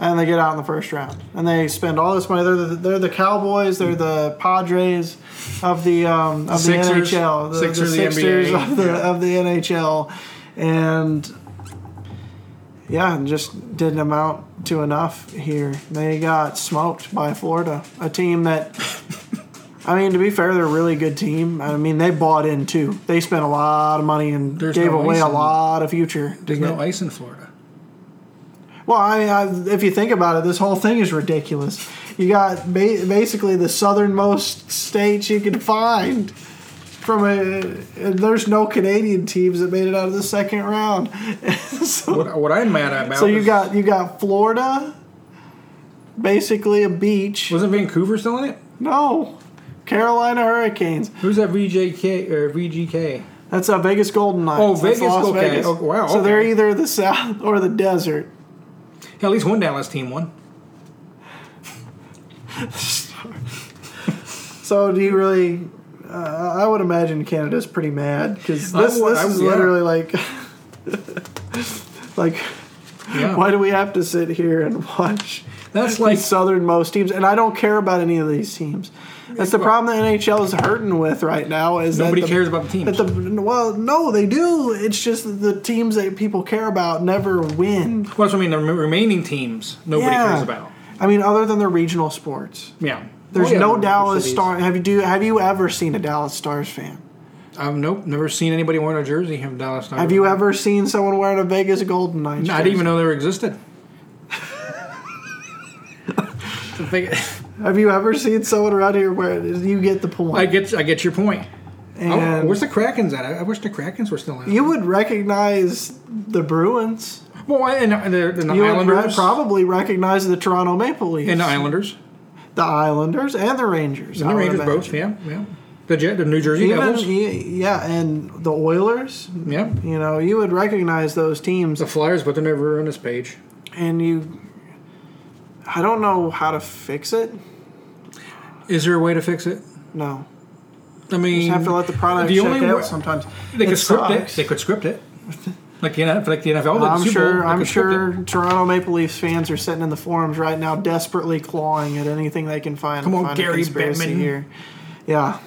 And they get out in the first round, and they spend all this money. They're the, they're the Cowboys, they're the Padres of the um, of Sixers. the NHL, the Sixers the of the Sixers of the of the NHL, and yeah, and just didn't amount to enough here. They got smoked by Florida, a team that. I mean, to be fair, they're a really good team. I mean, they bought in too. They spent a lot of money and There's gave no away a lot of future. There's get- no ice in Florida. Well, I mean, I, if you think about it, this whole thing is ridiculous. You got ba- basically the southernmost states you can find. From a, and there's no Canadian teams that made it out of the second round. [laughs] so, What, what I'm mad about so you got you got Florida, basically a beach. wasn't Vancouver still in it? No, Carolina Hurricanes. Who's that VJK or uh, VGK? That's the Vegas Golden Knights. Oh, Vegas, Las okay. Vegas. Oh, wow, So they're either the South or the desert. Yeah, at least one Dallas team won. So do you really? Uh, I would imagine Canada's pretty mad because this, would- this is yeah. literally like, [laughs] like, Yeah, why do we have to sit here and watch that's like southernmost teams? And I don't care about any of these teams. That's the problem the NHL is hurting with right now. Is that nobody the- cares about the teams. That the, well, no, they do. It's just that the teams that people care about never win. Well, that's what I mean. The remaining teams, nobody Yeah. cares about. I mean, other than the regional sports, Yeah, there's Oh, yeah, no Dallas. Star. Have you do? Have you ever seen a Dallas Stars fan? Um, nope, never seen anybody wearing a jersey of Dallas. Have you ever seen someone wearing a Vegas Golden Knights? I didn't even know they existed. [laughs] Have you ever seen someone around here where you get the point? I get, I get your point. Oh, and where's the Krakens at? I, wish the Krakens were still in. you would recognize the Bruins. well, and, and the, and the You would Islanders, probably recognize the Toronto Maple Leafs, and the Islanders, the Islanders, and the Rangers. and the would Rangers both. Yeah, yeah. The Jet, the New Jersey Even Devils. yeah, and the Oilers. Yeah, You know, you would recognize those teams, the Flyers, but they're never on this page. and you. I don't know how to fix it. Is there a way to fix it? No, I mean, you have to let the product the check only out sometimes. they could It script it. They could script it. [laughs] Like the NFL, like the NFL. I'm Super sure. they I'm sure. Toronto Maple Leafs fans are sitting in the forums right now, desperately clawing at anything they can find. Come on, find Gary Bettman. here. Yeah.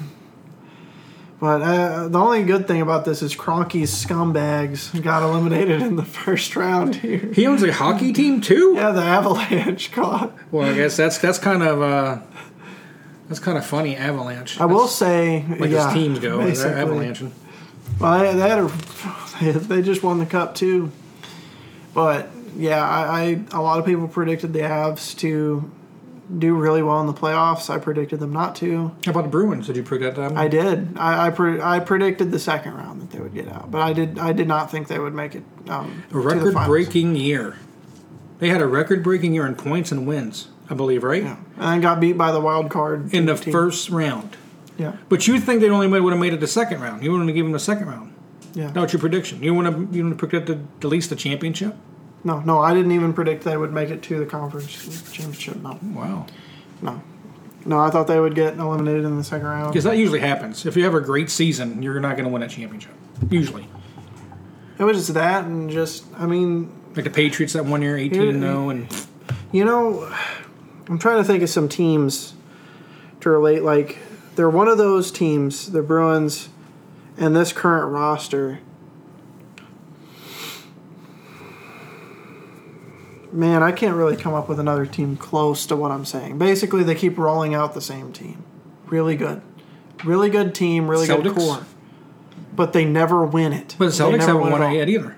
But uh, the only good thing about this is Kroenke's scumbags got eliminated in the first round here. He owns a hockey team too. Yeah, the Avalanche caught. Well, I guess that's that's kind of uh, that's kind of funny. Avalanche. I will say, like yeah, as teams go. They're. Well, they, they had a, [laughs] they just won the cup too. But yeah, I, I a lot of people predicted the Avs to do really well in the playoffs. I predicted them not to. How about the Bruins? Did you predict that? I did. I I, pre- I predicted the second round that they would get out, but I did I did not think they would make it. Um, a record-breaking year. They had a record-breaking year in points and wins, I believe, right? Yeah, and then got beat by the wild card In the team. first round. Yeah, But you think they only would have made it the second round? You wouldn't have given them the second round. yeah. That was your prediction. You want to you want to predict at least the championship? No, no, I didn't even predict they would make it to the conference championship. No, Wow. no, no. I thought they would get eliminated in the second round. Because that usually happens. If you have a great season, you're not going to win a championship. Usually. It was just that, and just I mean, Like the Patriots that one year, 18 0, and You know, I'm trying to think of some teams to relate. Like, they're one of those teams, the Bruins, and this current roster. Man, I can't really come up with another team close to what I'm saying. Basically, they keep rolling out the same team. Really good. Really good team, really good core. But they never win it. but the Celtics haven't won it yet either.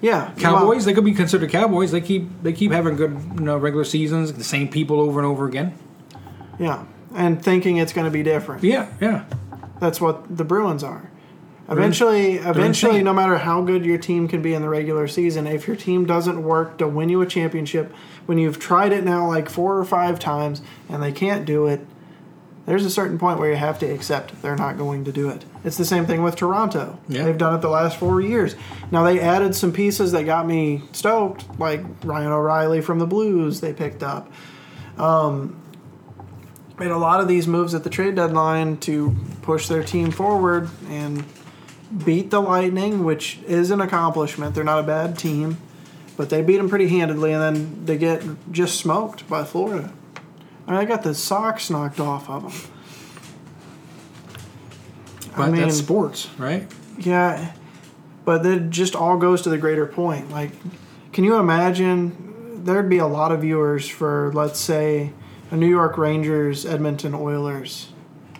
Yeah. Cowboys, they could be considered Cowboys. They keep they keep having good you know, regular seasons, the same people over and over again. Yeah. And thinking it's going to be different. Yeah, yeah. That's what the Bruins are. Eventually, eventually, no matter how good your team can be in the regular season, if your team doesn't work to win you a championship, when you've tried it now like four or five times and they can't do it, there's a certain point where you have to accept they're not going to do it. It's the same thing with Toronto. Yeah. They've done it the last four years. Now they added some pieces that got me stoked, like Ryan O'Reilly from the Blues. They picked up um, made a lot of these moves at the trade deadline to push their team forward and beat the Lightning, which is an accomplishment. They're not a bad team, but they beat them pretty handedly, and then they get just smoked by Florida. I mean, they got the socks knocked off of them. But mean- that's sports, right? Yeah, but it just all goes to the greater point. Like, can you imagine there'd be a lot of viewers for, let's say, a New York Rangers, Edmonton Oilers.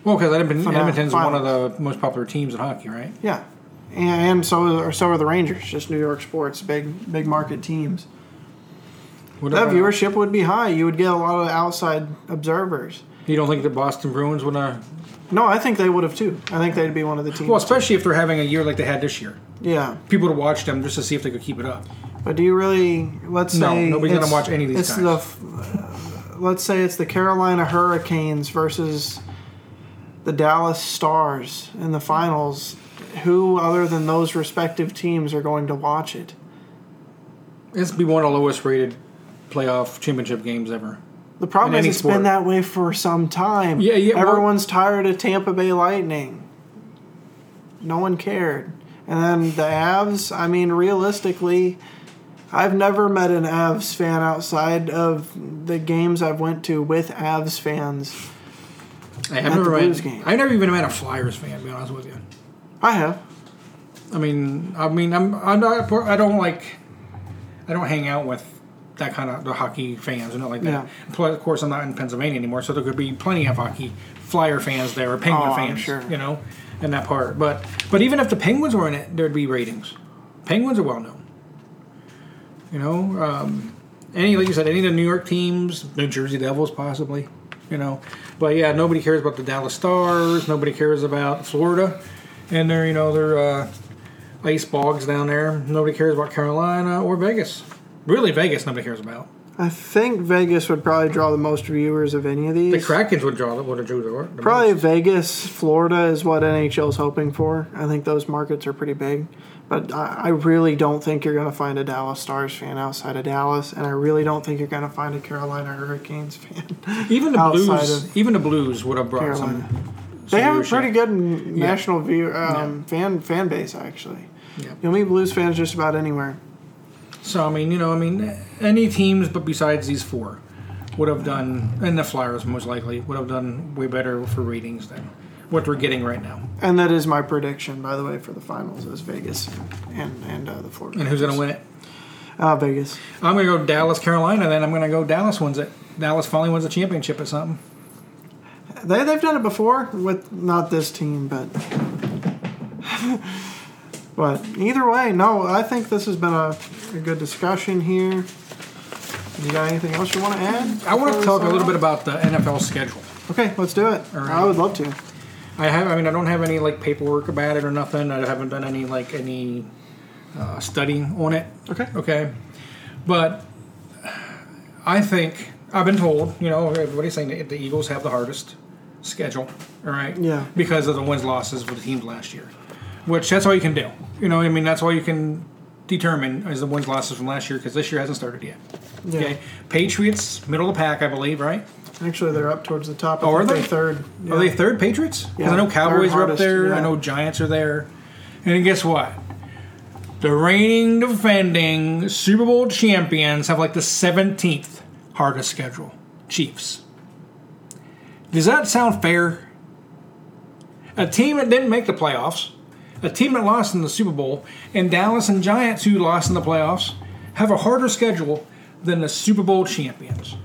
Well, because Edmonton, Edmonton's one of the most popular teams in hockey, right? Yeah, and, and so are, so are the Rangers. Just New York sports, big big market teams. What That about- viewership would be high. You would get a lot of outside observers. You don't think the Boston Bruins would have? No, I think they would have too. I think they'd be one of the teams. Well, especially if they're having a year like they had this year. yeah, People to watch them just to see if they could keep it up. but do you really? Let's No, say nobody's gonna watch any of these It's guys. the. uh, let's say it's the Carolina Hurricanes versus the Dallas Stars in the finals. Who other than those respective teams are going to watch it? It's be one of the lowest rated playoff championship games ever. The problem is it's sport. been that way for some time. Yeah, yeah, well- Everyone's tired of Tampa Bay Lightning. No one cared. And then the Avs, I mean, realistically, I've never met an Avs fan outside of the games I've went to with Avs fans. I have At the never Blues game. I've never even met a Flyers fan. To be honest with you. I have. I mean, I mean, I'm, I'm not, I don't like, I don't hang out with that kind of the hockey fans and not like that. Yeah. Plus, of course, I'm not in Pennsylvania anymore, so there could be plenty of hockey Flyer fans there or Penguin Oh, I'm fans, sure. you know, in that part. But but even if the Penguins were in it, there'd be ratings. Penguins are well known. You know, um, any like you said, any of the New York teams, New Jersey Devils, possibly. You know, but yeah, nobody cares about the Dallas Stars. Nobody cares about Florida, and they're you know their uh, ice bogs down there. Nobody cares about Carolina or Vegas. Really, Vegas nobody cares about. I think Vegas would probably draw the most viewers of any of these. The Krakens would draw the would have drew the, the Probably most. Vegas, Florida is what NHL is hoping for. I think those markets are pretty big. But I, I really don't think you're going to find a Dallas Stars fan outside of Dallas, and I really don't think you're going to find a Carolina Hurricanes fan. [laughs] even the outside Blues. of Even the Blues would have brought Carolina. some. They have a pretty good n- national view um, fan fan base actually. Yeah. You'll meet Blues fans just about anywhere. So I mean, you know, I mean, any teams but besides these four would have done, and the Flyers most likely would have done way better for ratings than what we're getting right now. And that is my prediction, by the way, for the finals is Vegas and and uh, the Florida. And who's going to win it? Uh, Vegas. I'm going to go Dallas, Carolina. Then I'm going to go Dallas wins it. Dallas finally wins a championship or something. They they've done it before with not this team, but but either way, no. I think this has been a, a good discussion here. You got anything else you want to add? I want to talk a little bit about the NFL schedule. Okay, let's do it. All right. I would love to. I have. I mean, I don't have any like paperwork about it or nothing. I haven't done any like any uh, studying on it. Okay. Okay, but I think I've been told. You know, everybody's saying that the Eagles have the hardest schedule. All right. Yeah. Because of the wins losses for the teams last year, which that's all you can do. You know, what I mean, that's all you can determine is the wins losses from last year because this year hasn't started yet. Yeah. Okay. Patriots, middle of the pack, I believe, right? Actually, they're up towards the top. I Oh, are they? third? Are they third Patriots? 'Cause Yeah, I know Cowboys are up there. yeah. I know Giants are there. And guess what? The reigning, defending Super Bowl champions have like the 17th hardest schedule. Chiefs. Does that sound fair? A team that didn't make the playoffs, a team that lost in the Super Bowl, and Dallas and Giants, who lost in the playoffs, have a harder schedule than the Super Bowl champions.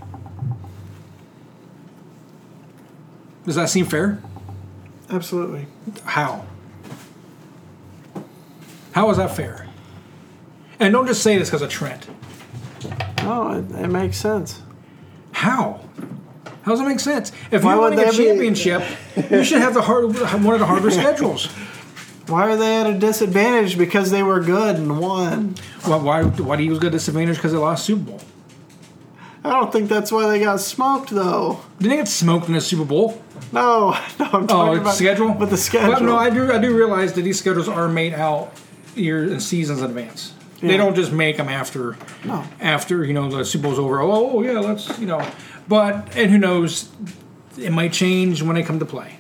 Does that seem fair? Absolutely. How? How is that fair? And don't just say this because of Trent. No, it, it makes sense. How? How does it make sense? If Why you're would winning a that be- championship, you should have the hard, one of the harder schedules. Why are they at a disadvantage? Because they were good and won. Why? Why, why do you get disadvantage because they lost Super Bowl? I don't think that's why they got smoked, though. Didn't they get smoked in the Super Bowl? No, [laughs] no, I'm Oh, talking it's about schedule. But the schedule. Well, no, I do. I do realize that these schedules are made out years and seasons in advance. They don't just make them after. No. After you know the Super Bowl's over. Oh, oh yeah, let's you know. But and who knows? It might change when they come to play.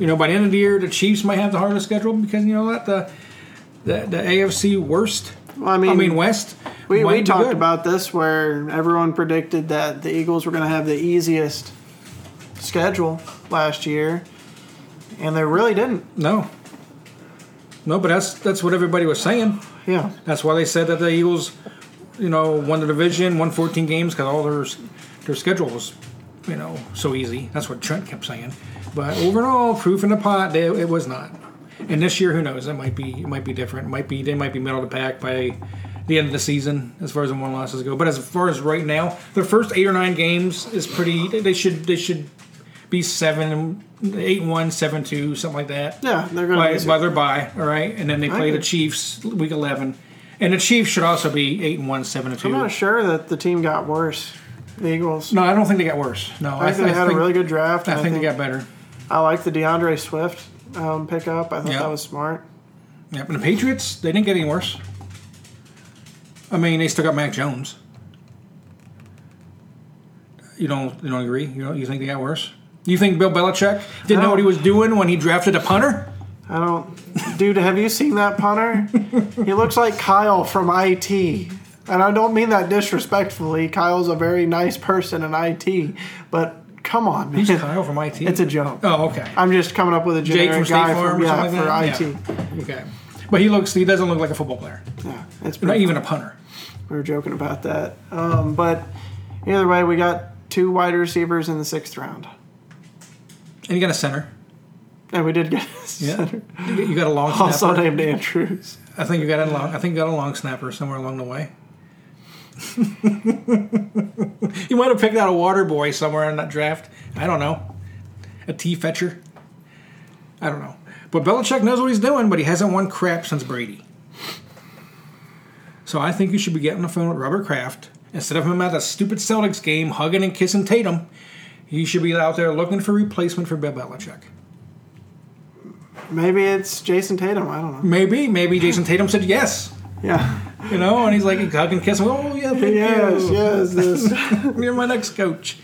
You know, by the end of the year, the Chiefs might have the hardest schedule because you know what the the, the AFC worst. Well, I mean, I mean West We, we talked good. about this where everyone predicted that the Eagles were going to have the easiest schedule last year, and they really didn't. no, no, but that's that's what everybody was saying. Yeah. That's why they said that the Eagles, you know, won the division, won 14 games because all their their schedule was, you know, so easy. That's what Trent kept saying. But overall, proof in the pot, they, it was not. And this year, who knows? It might be it might be different. It might be they might be middle of the pack by the end of the season as far as the one losses go. But as far as right now, their first eight or nine games is pretty. They should they should be seven, eight, one, seven, two, something like that Yeah, they're going by, by their bye, all right, and then they play the. Chiefs week eleven, and the Chiefs should also be eight and one, seven and two. I'm not sure that the team got worse. The Eagles. No, I don't think they got worse. No, I think they had a really good draft. I and think they got better. I like the D'Andre Swift um, pickup. I thought Yeah. that was smart. Yep, and the Patriots they didn't get any worse. I mean, they still got Mac Jones. You don't you don't agree? You don't you think they got worse? You think Bill Belichick didn't know what he was doing when he drafted a punter? I don't, dude. Have you seen that punter? he looks like Kyle from IT, and I don't mean that disrespectfully. Kyle's a very nice person in IT, but come on, man. Who's Kyle from IT? It's a joke. oh, okay. I'm just coming up with a Jake generic from State guy Farm from or yeah something for like IT. Yeah. Okay, but he looks he doesn't look like a football player, Yeah, it's not pretty even a punter. We were joking about that. Um, but either way, we got two wide receivers in the sixth round, And you got a center. and we did get a Yeah, center. you got a long also snapper. named Andrews. I think you got a long. I think you got a long snapper somewhere along the way. [laughs] you might have picked out a water boy somewhere in that draft. I don't know. A tea fetcher. I don't know. But Belichick knows what he's doing, but he hasn't won crap since Brady. So I think you should be getting on the phone with Robert Kraft instead of him at the stupid Celtics game hugging and kissing Tatum. He should be out there looking for replacement for Bill Belichick. Maybe it's Jayson Tatum. I don't know. Maybe, maybe Jayson Tatum said yes. Yeah. You know, and he's like hugging, kissing. Oh yeah, thank Yes. you. Yes. This. [laughs] You're my next coach.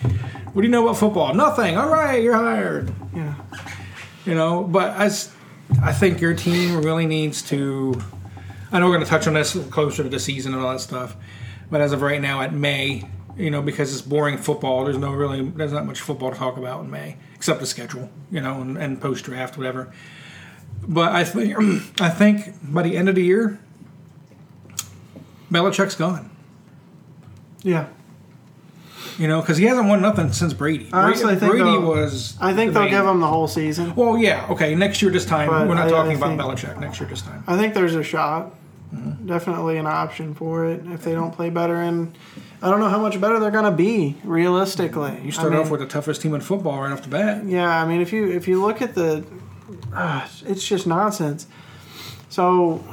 What do you know about football? Nothing. All right, you're hired. yeah. You know, but i think your team really needs to. I know we're going to touch on this closer to the season and all that stuff, but as of right now, at May, you know, because it's boring football, there's no really, there's not much football to talk about in May except the schedule, you know, and, and post draft, whatever. But I think, [clears throat] I think by the end of the year, Belichick's gone. Yeah. You know, because he hasn't won nothing since Brady. I honestly Brady, think Brady was. I think the they'll main- give him the whole season. Well, yeah, okay. Next year, this time, But we're not I- talking I about think- Belichick. Next year, this time. I think there's a shot. Definitely an option for it if they don't play better. And I don't know how much better they're going to be realistically. You start I mean, off with the toughest team in football right off the bat. Yeah, I mean, if you if you look at the, uh, it's just nonsense. So,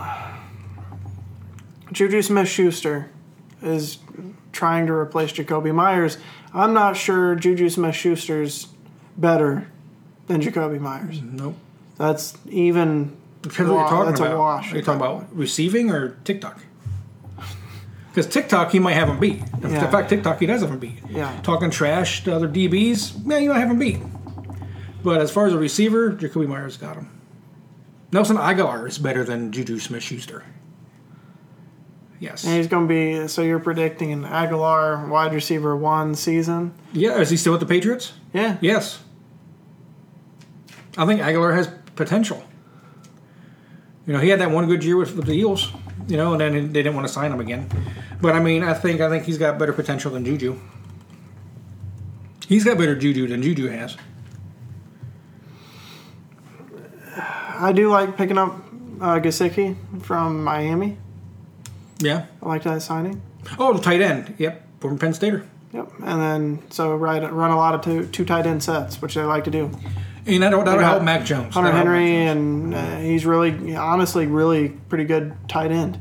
Juju Smith-Schuster is trying to replace Jakobi Meyers. I'm not sure Juju Smith-Schuster's better than Jakobi Meyers. Nope. That's even. Depends what you're talking that's about. a wash. Are you talking about receiving or TikTok? Because TikTok, he might have him beat. In Yeah. fact, TikTok, he does have him beat. Yeah. Talking trash to other DBs, yeah, you might have him beat. But as far as a receiver, Jakobi Meyers got him. Nelson Agholor is better than Juju Smith Schuster. Yes. And he's going to be. So you're predicting an Agholor wide receiver one season? Yeah, is he still with the Patriots? Yeah. Yes. I think Agholor has potential. You know, he had that one good year with, with the Eagles, you know, and then they didn't want to sign him again. But I mean, I think I think he's got better potential than Juju. He's got better Juju than Juju has. I do like picking up uh, Gesicki from Miami. Yeah. I like that signing. Oh, the tight end. Yep, from Penn Stater. Yep, and then so right run a lot of two two tight end sets, which they like to do. And that'll, that'll help Mac Jones. Hunter That'll Henry, and uh, he's really honestly really pretty good tight end.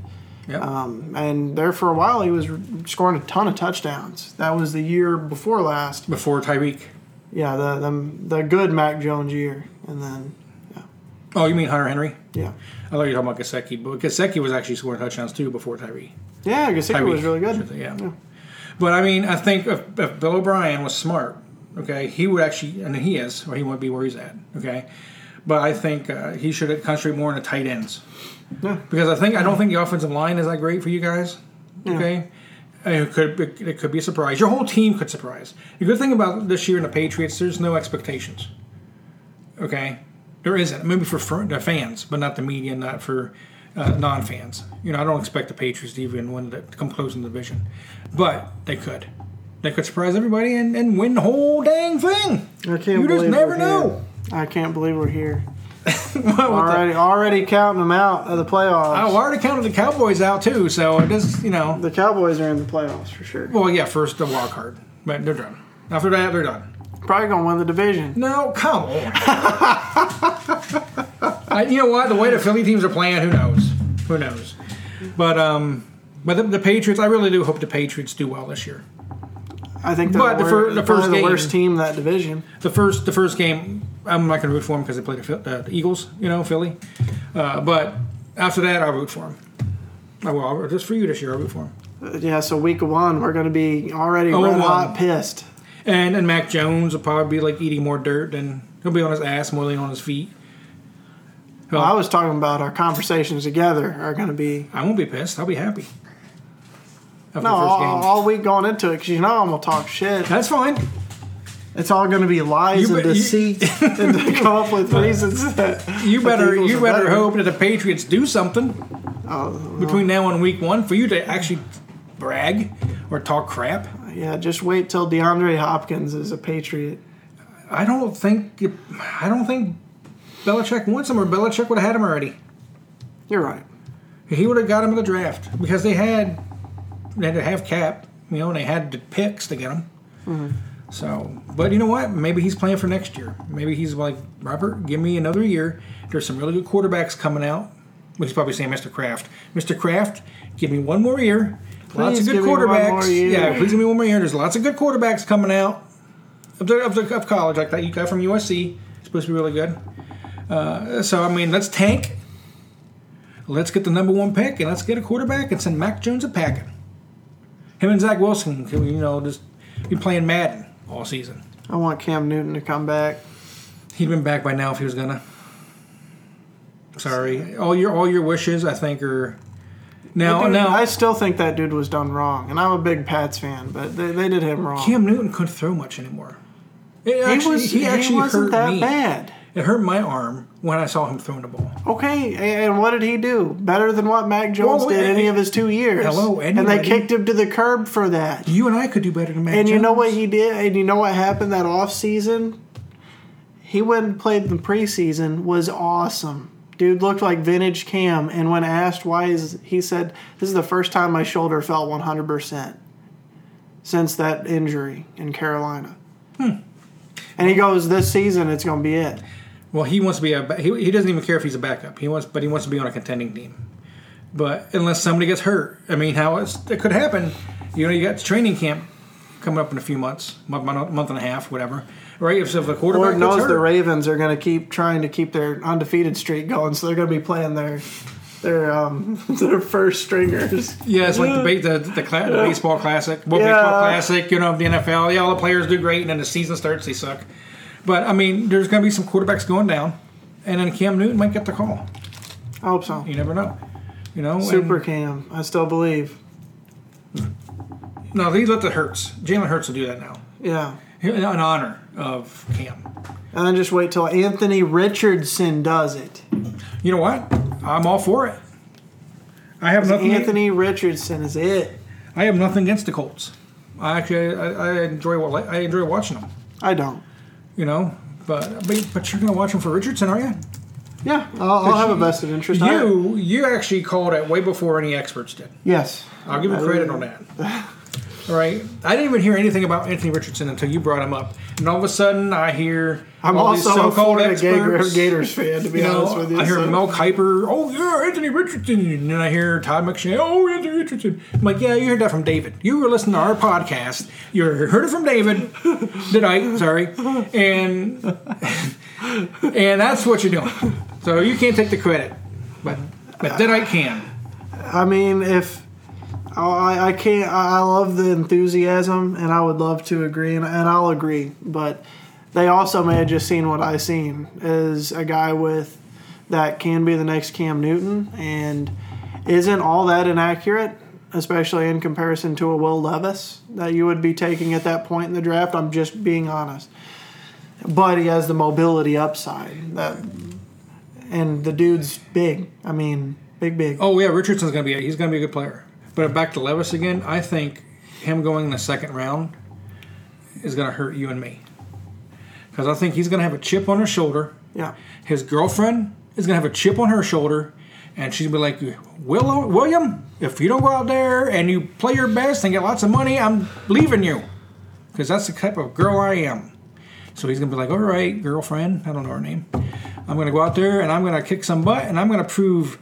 Yep. Um, and there for a while he was scoring a ton of touchdowns. That was the year before last. Before Tyreek. Yeah, the the, the good Mac Jones year, and then Oh, you mean Hunter Henry? yeah, I thought you were talking about Gesicki, but Gesicki was actually scoring touchdowns too before Tyree. yeah, Gesicki Tyreek, was really good. say, yeah. But I mean, I think if, if Bill O'Brien was smart, okay, he would actually, and he is, or he wouldn't be where he's at, okay. But I think uh, he should concentrate more on the tight ends Yeah. because I think I don't think the offensive line is that great for you guys. Okay. And It could it could be a surprise. Your whole team could surprise. The good thing about this year in the Patriots, there's no expectations. Okay, there isn't. Maybe for the fans, but not the media, not for uh, non-fans. You know, I don't expect the Patriots to even win the come close in the division, but they could. They could surprise everybody and, and win the whole dang thing. I can't You just never know. Here. I can't believe we're here. [laughs] What the- Already, already counting them out of the playoffs. I already counted the Cowboys out too, so it is you know. The Cowboys are in the playoffs for sure. Well, yeah, first the wild card, but they're done. After that, they're done. Probably gonna win the division. No, come on. [laughs] I, you know what? The way the Philly teams are playing, who knows? Who knows? But um, but the, the Patriots, I really do hope the Patriots do well this year. I think they're But the wor- the probably first the game- worst team in that division. The first the first game, I'm not going to root for them because they played the, uh, the Eagles, you know, Philly. Uh, but after that, I'll root for them. I will. I'll- Just for you this year, I'll root for them. Uh, Yeah, so week one we're gonna be already Oh, red hot pissed. And and Mac Jones will probably be like eating more dirt, than he'll be on his ass more than on his feet. Well, I was talking about our conversations together are gonna be I won't be pissed. I'll be happy. After no the first all, all week going into it because you know I'm gonna talk shit. That's fine. It's all gonna be lies You and bet- you- deceit [laughs] and to come up with reasons. That You better you are better hope that the Patriots do something Oh, between now and week one for you to actually brag or talk crap. yeah, just wait till DeAndre Hopkins is a Patriot. I don't think I don't think Belichick wants him, or Belichick would have had him already. You're right. He would have got him in the draft because they had they had to have cap, you know, and they had the picks to get him. Mm-hmm. So, but you know what? Maybe he's playing for next year. Maybe he's like Robert, give me another year. There's some really good quarterbacks coming out. Well, he's probably saying Mr. Kraft. Mr. Kraft, give me one more year. lots of good give me one quarterbacks. Yeah, please give me one more year. There's lots of good quarterbacks coming out of, the, of, the, of college, like that you got from USC. Supposed to be really good. Uh, so I mean, let's tank. Let's get the number one pick and let's get a quarterback and send Mac Jones a packing. Him and Zach Wilson, can, you know, just be playing Madden all season. I want Cam Newton to come back. He'd been back by now if he was gonna. Sorry, all your all your wishes, I think, are now Dude, now. I still think that dude was done wrong, and I'm a big Pats fan, but they, they did him wrong. Cam Newton couldn't throw much anymore. It he actually, was he he, actually wasn't hurt that me. bad. It hurt my arm when I saw him throwing the ball. Okay, and what did he do? Better than what Mac Jones Well, did any- of his two years. Hello, and they kicked him to the curb for that. You and I could do better than Mac And you know what he did? And you know what happened that off season? He went and played the preseason. Was awesome. Dude looked like vintage Cam. And when asked why, is he said, "This is the first time my shoulder felt 100 percent since that injury in Carolina." Hmm. And he goes, "This season, it's going to be it." Well, he wants to be a. He, he doesn't even care if he's a backup. He wants, but he wants to be on a contending team. But unless somebody gets hurt, I mean, how it's, it could happen. You know, you got training camp coming up in a few months, month, month and a half, whatever. Right? If, if the quarterback Lord knows the Ravens are going to keep trying to keep their undefeated streak going, so they're going to be playing their their um [laughs] their first stringers. yeah, it's like the ba- the, the, cla- the baseball classic, well, Yeah. baseball classic. You know, the NFL. Yeah, all the players do great, and then the season starts, they suck. But I mean, there's going to be some quarterbacks going down, and then Cam Newton might get the call. I hope so. You never know. You know, and- Super Cam, I still believe. No, he let the Hurts. Jalen Hurts will do that now. Yeah. In honor of Cam. And then just wait till Anthony Richardson does it. You know what? I'm all for it. I have nothing. Anthony Richardson is it. I have nothing against the Colts. I actually I, I enjoy I enjoy watching them. I don't. You know, but but, but you're gonna watch him for Richardson, are you? Yeah, I'll, I'll have a vested interest. I- You you actually called it way before any experts did. yes. I'll give you credit on that. [laughs] Right, I didn't even hear anything about Anthony Richardson until you brought him up, and all of a sudden I hear I'm also a so-called Florida Gator, experts. Gators fan, to be You know, honest with you. I hear so- Mel Kiper, oh yeah, Anthony Richardson, and then I hear Todd McShay, oh Anthony Richardson. I'm like, yeah, you heard that from David. You were listening to our podcast. You heard it from David. Did I? Sorry, and [laughs] and that's what you're doing. So you can't take the credit, but but then I can. I mean, if Oh, I, I can't, I love the enthusiasm, and I would love to agree, and, and I'll agree. But they also may have just seen what I seen as a guy with that can be the next Cam Newton, and isn't all that inaccurate. especially in comparison to a Will Levis that you would be taking at that point in the draft. I'm just being honest. But he has the mobility upside that, and the dude's big. I mean, big, big. Oh yeah, Richardson's gonna be he's gonna be a good player. But back to Levis again, I think him going in the second round is gonna hurt you and me. Because I think he's gonna have a chip on his shoulder. Yeah. His girlfriend is gonna have a chip on her shoulder, and she's gonna be like, Will, William, if you don't go out there and you play your best and get lots of money, I'm leaving you. Because that's the type of girl I am. So he's gonna be like, all right, girlfriend, I don't know her name. I'm gonna go out there and I'm gonna kick some butt and I'm gonna prove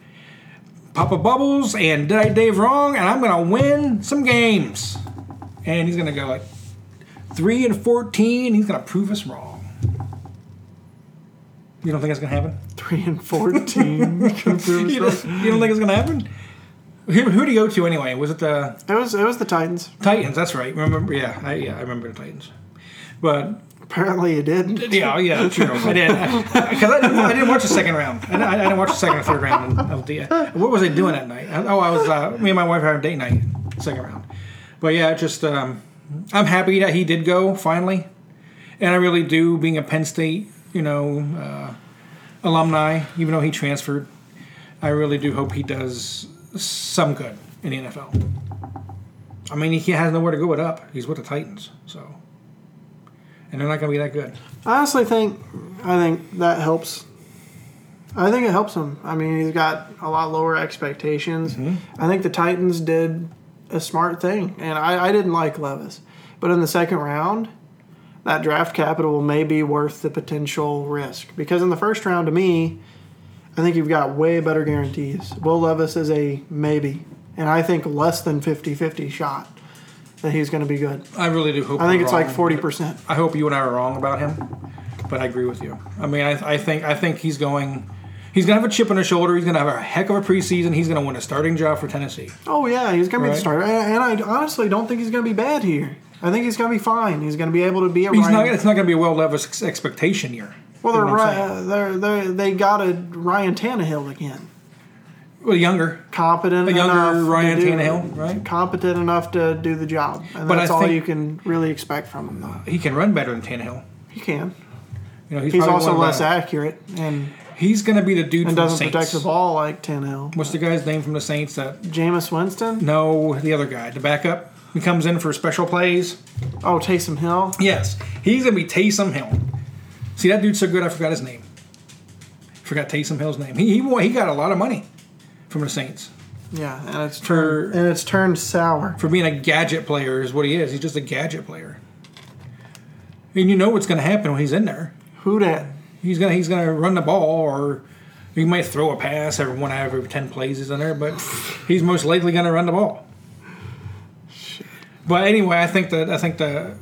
Papa Bubbles and Did I Dave wrong and I'm gonna win some games. And he's gonna go like three and fourteen. He's gonna prove us wrong. You don't think that's gonna happen? Three and fourteen. You [laughs] don't, you don't think it's gonna happen? Who, who do you go to anyway? Was it the it was it was the Titans. Titans? That's right. Remember? Yeah, I, yeah, I remember the Titans. But Apparently, you didn't. [laughs] yeah, yeah, [laughs] true. I did because I, didn't, I didn't watch the second round. I, I didn't watch the second or third round of the. What was I doing that night? Oh, I was. Uh, me and my wife had a date night, second round. But yeah, just um, I'm happy that he did go finally, and I really do. Being a Penn State, you know, uh, alumni, even though he transferred, I really do hope he does some good in the NFL. I mean, he has nowhere to go but up. He's with the Titans, so. And they're not going to be that good. I honestly think I think that helps. I think it helps him. I mean, he's got a lot lower expectations. Mm-hmm. I think the Titans did a smart thing, and I, I didn't like Levis, but in the second round, that draft capital may be worth the potential risk because in the first round, to me, I think you've got way better guarantees. Will Levis is a maybe, and I think less than 50-50 shot that he's going to be good. I really do hope. I think it's like forty percent. I hope you and I are wrong about him, but I agree with you. I mean, I, I think I think he's going. He's gonna have a chip on his shoulder. He's gonna have a heck of a preseason. He's gonna win a starting job for Tennessee. Oh yeah, he's gonna be the starter, and, I honestly don't think he's gonna be bad here. I think he's gonna be fine. He's gonna be able to be a He's Ryan. not. It's not gonna be a well Levis ex- expectation year. well, they're, know Ry- saying? they're, they're they got a Ryan Tannehill again, Well, younger. competent A younger. Ryan do- Tannehill, right? Competent enough to do the job, and But that's all you can really expect from him. Though He can run better than Tannehill. he can. You know, he's, He's also less the- accurate and, He's gonna be the dude and from the doesn't Saints. protect the ball like Tannehill. What's the guy's name from the Saints? That Jameis Winston? no, the other guy, the backup. He comes in for special plays. Oh, Taysom Hill. Yes, he's gonna be Taysom Hill. See that dude's so good, I forgot his name. Forgot Taysom Hill's name. He he, he got a lot of money from the Saints Yeah, and it's for and it's turned sour. for being a gadget player. Is what he is. He's just a gadget player. And you know what's gonna happen when he's in there. Who dat? He's gonna he's gonna run the ball or. He might throw a pass every one out of every ten plays he's in there, but he's most likely going to run the ball. But anyway, I think that I think the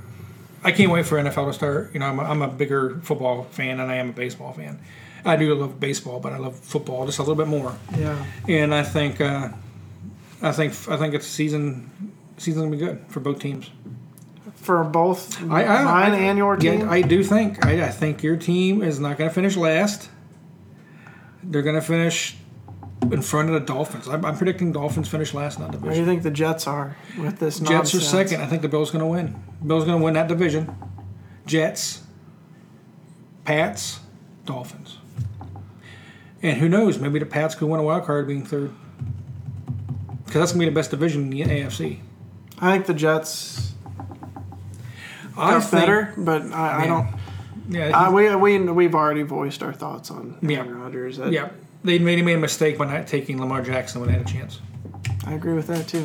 I can't wait for NFL to start. You know, I'm a, I'm a bigger football fan than I am a baseball fan. I do love baseball, but I love football just a little bit more. Yeah. And I think uh, I think I think it's season season's gonna be good for both teams. For both I, I, mine I- and your yeah, team. I do think I, I think your team is not going to finish last. They're going to finish in front of the Dolphins. I'm, I'm predicting Dolphins finish last in that Where do you think the Jets are with this? Jets nonsense? are second. I think the Bills going to win. Bills going to win that division. Jets, Pats, Dolphins. And who knows? Maybe the Pats could win a wild card being third. Because that's going to be the best division in the AFC. I think the Jets I are think- better, but I, I don't. Yeah, I, we we we've already voiced our thoughts on Yeah. Aaron Rodgers. I, yeah. They made, made a mistake by not taking Lamar Jackson when they had a chance. I agree with that too.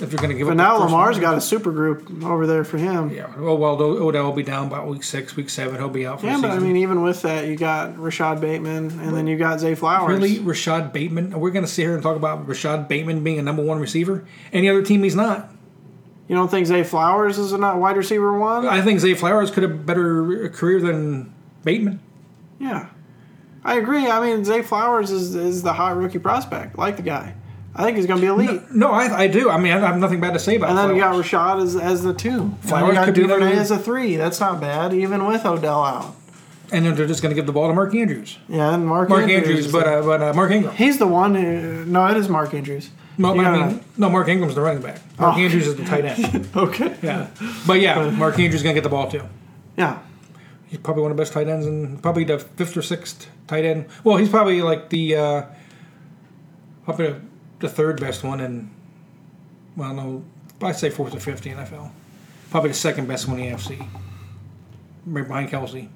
If you're going to give But now Lamar's got a super group over there for him. Yeah. Oh well, Odell will be down by week six, week seven. He'll be out for Yeah, but I mean, even with that, you got Rashod Bateman, and then you got Zay Flowers. really, Rashod Bateman. We're going to sit here and talk about Rashod Bateman being a number one receiver. Any other team, he's not. You don't think Zay Flowers is a not wide receiver one? I think Zay Flowers could have a better career than Bateman. Yeah, I agree. I mean, Zay Flowers is is the hot rookie prospect. I like the guy. I think he's going to be elite. No, I, I do. I mean, I have nothing bad to say about. And then you got Flowers. Rashod as, as the two. Flowers you got could Duvernay another- as a three. That's not bad, even with Odell out. and then they're just going to give the ball to Mark Andrews. Yeah, and Mark, Mark Andrews, Andrews, but uh, but uh, Mark Ingram. he's the one who. No, it is Mark Andrews. No, I mean, no, Mark Ingram's the running back. Mark Oh. Andrews is the tight end. [laughs] Okay. Yeah, but yeah, Mark Andrews is going to get the ball too. Yeah. He's probably one of the best tight ends, and probably the fifth or sixth tight end. Well, he's probably like the uh, probably the, third best one, and well, no, I'd say fourth or fifth in NFL. Probably the second best one in the AFC, right behind Kelce.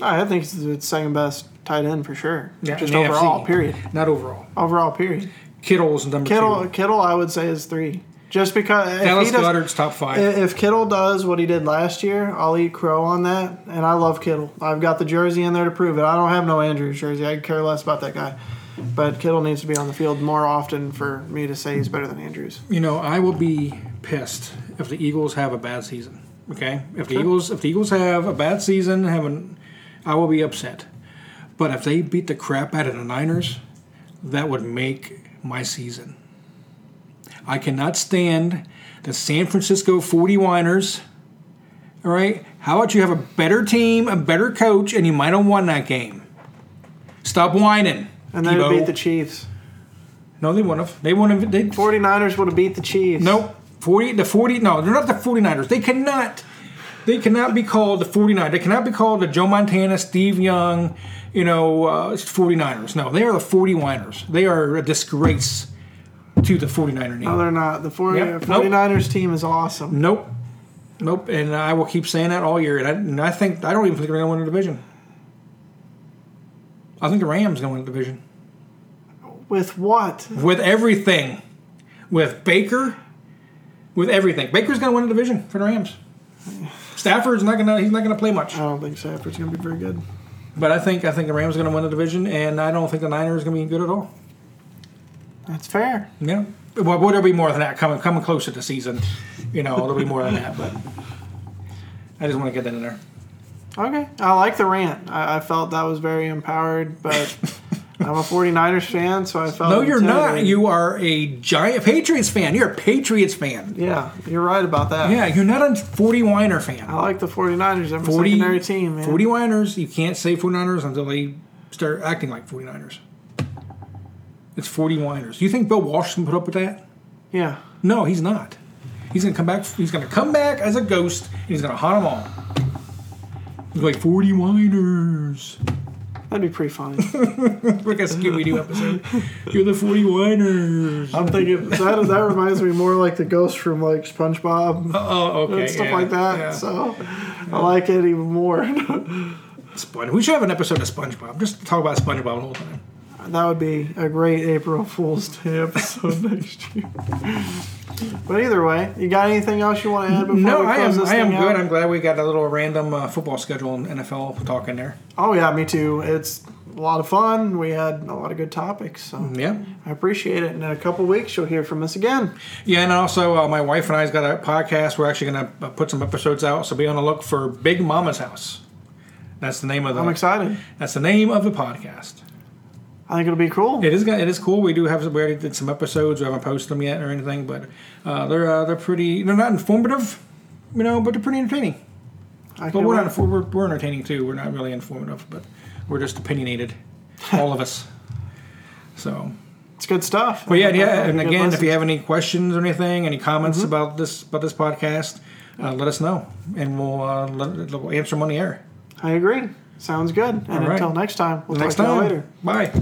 I think he's the second best tight end for sure. Yeah, Just overall, AFC. period. Not overall. Overall, period. Kittle's number Kittle, two. Kittle, Kittle I would say is three. Just because if Dallas does, Goedert's top five. if Kittle does what he did last year, I'll eat crow on that. And I love Kittle. I've got the jersey in there to prove it. I don't have no Andrews jersey. I care less about that guy. But Kittle needs to be on the field more often for me to say he's better than Andrews. You know, I will be pissed if the Eagles have a bad season. Okay, if the Eagles if the Eagles have a bad season, having, I will be upset. But if they beat the crap out of the Niners, that would make my season. I cannot stand the San Francisco 49ers. All right, how about you have a better team, a better coach, and you might have won that game. Stop whining. And they Tebow. beat the Chiefs. no, they wouldn't have. They wouldn't have. They, 49ers would have beat the Chiefs. Nope. 40 the 40 no, they're not the 49ers. They cannot they cannot be called the 49ers. They cannot be called the Joe Montana, Steve Young, you know, uh, 49ers. No, they are the 40 whiners. They are a disgrace to the 49er name. No, they're not. The 40, Yep. 49ers team is awesome. Nope. Nope. And I will keep saying that all year. And I, and I think I don't even think they're going to win the division. I think the Rams going to win the division With what? with everything, with Baker, with everything. Baker's going to win the division for the Rams. Stafford's not going to. He's not going to play much. I don't think Stafford's going to be very good. But I think I think the Rams are going to win the division, and I don't think the Niners are going to be good at all. That's fair. Yeah. Well, well, there'll be more than that coming coming closer to season. You know, there'll be more than that. But I just want to get that in there. Okay. I like the rant. I, I felt that was very empowered, but [laughs] I'm a 49ers fan, so I felt. No, you're not. You are a giant Patriots fan. You're a Patriots fan. Yeah, you're right about that. Yeah, you're not a 40 Winer fan. I like the 49ers. They're my 40, secondary team, man. 40 Winers, you can't say 49ers until they start acting like 49ers. It's 40 Winers. You think Bill Walsh can put up with that? Yeah. No, he's not. He's gonna come back. He's gonna come back as a ghost. And he's gonna haunt them all. He's like 40 Winers. That'd be pretty funny. [laughs] Like a Scooby Doo episode. You're the 40 Winers. I'm thinking that that reminds me more like the ghost from like SpongeBob Oh, okay. and stuff yeah, like that. yeah. So I like it even more. Spon- we should have an episode of SpongeBob. Just talk about SpongeBob the whole time. That would be a great April Fool's Day episode [laughs] next year. But either way, you got anything else you want to add before No, we I close am. this I am good. out? I'm glad we got a little random uh, football schedule and NFL talk in there. Oh yeah, me too. It's a lot of fun. We had a lot of good topics, so Yeah. I appreciate it. And in a couple weeks, you'll hear from us again. Yeah, and also uh, my wife and I's got a podcast. We're actually going to uh, put some episodes out, so be on the look for Big Mama's House. That's the name of the. I'm excited. That's the name of the podcast. I think it'll be cool. It is. It is cool. We do have. We already did some episodes. We haven't posted them yet or anything, but uh, they're uh, they're pretty. They're not informative, you know, but they're pretty entertaining. I But we're not. We're, we're entertaining too. We're not really informative, but we're just opinionated, [laughs] all of us. So. It's good stuff. Well, yeah, yeah. And again, if you have any questions or anything, any comments Mm-hmm. about this about this podcast, uh, let us know, and we'll, uh, let, we'll answer them on the air. I agree. Sounds good. And right. until next time, we'll Next talk to you later. bye.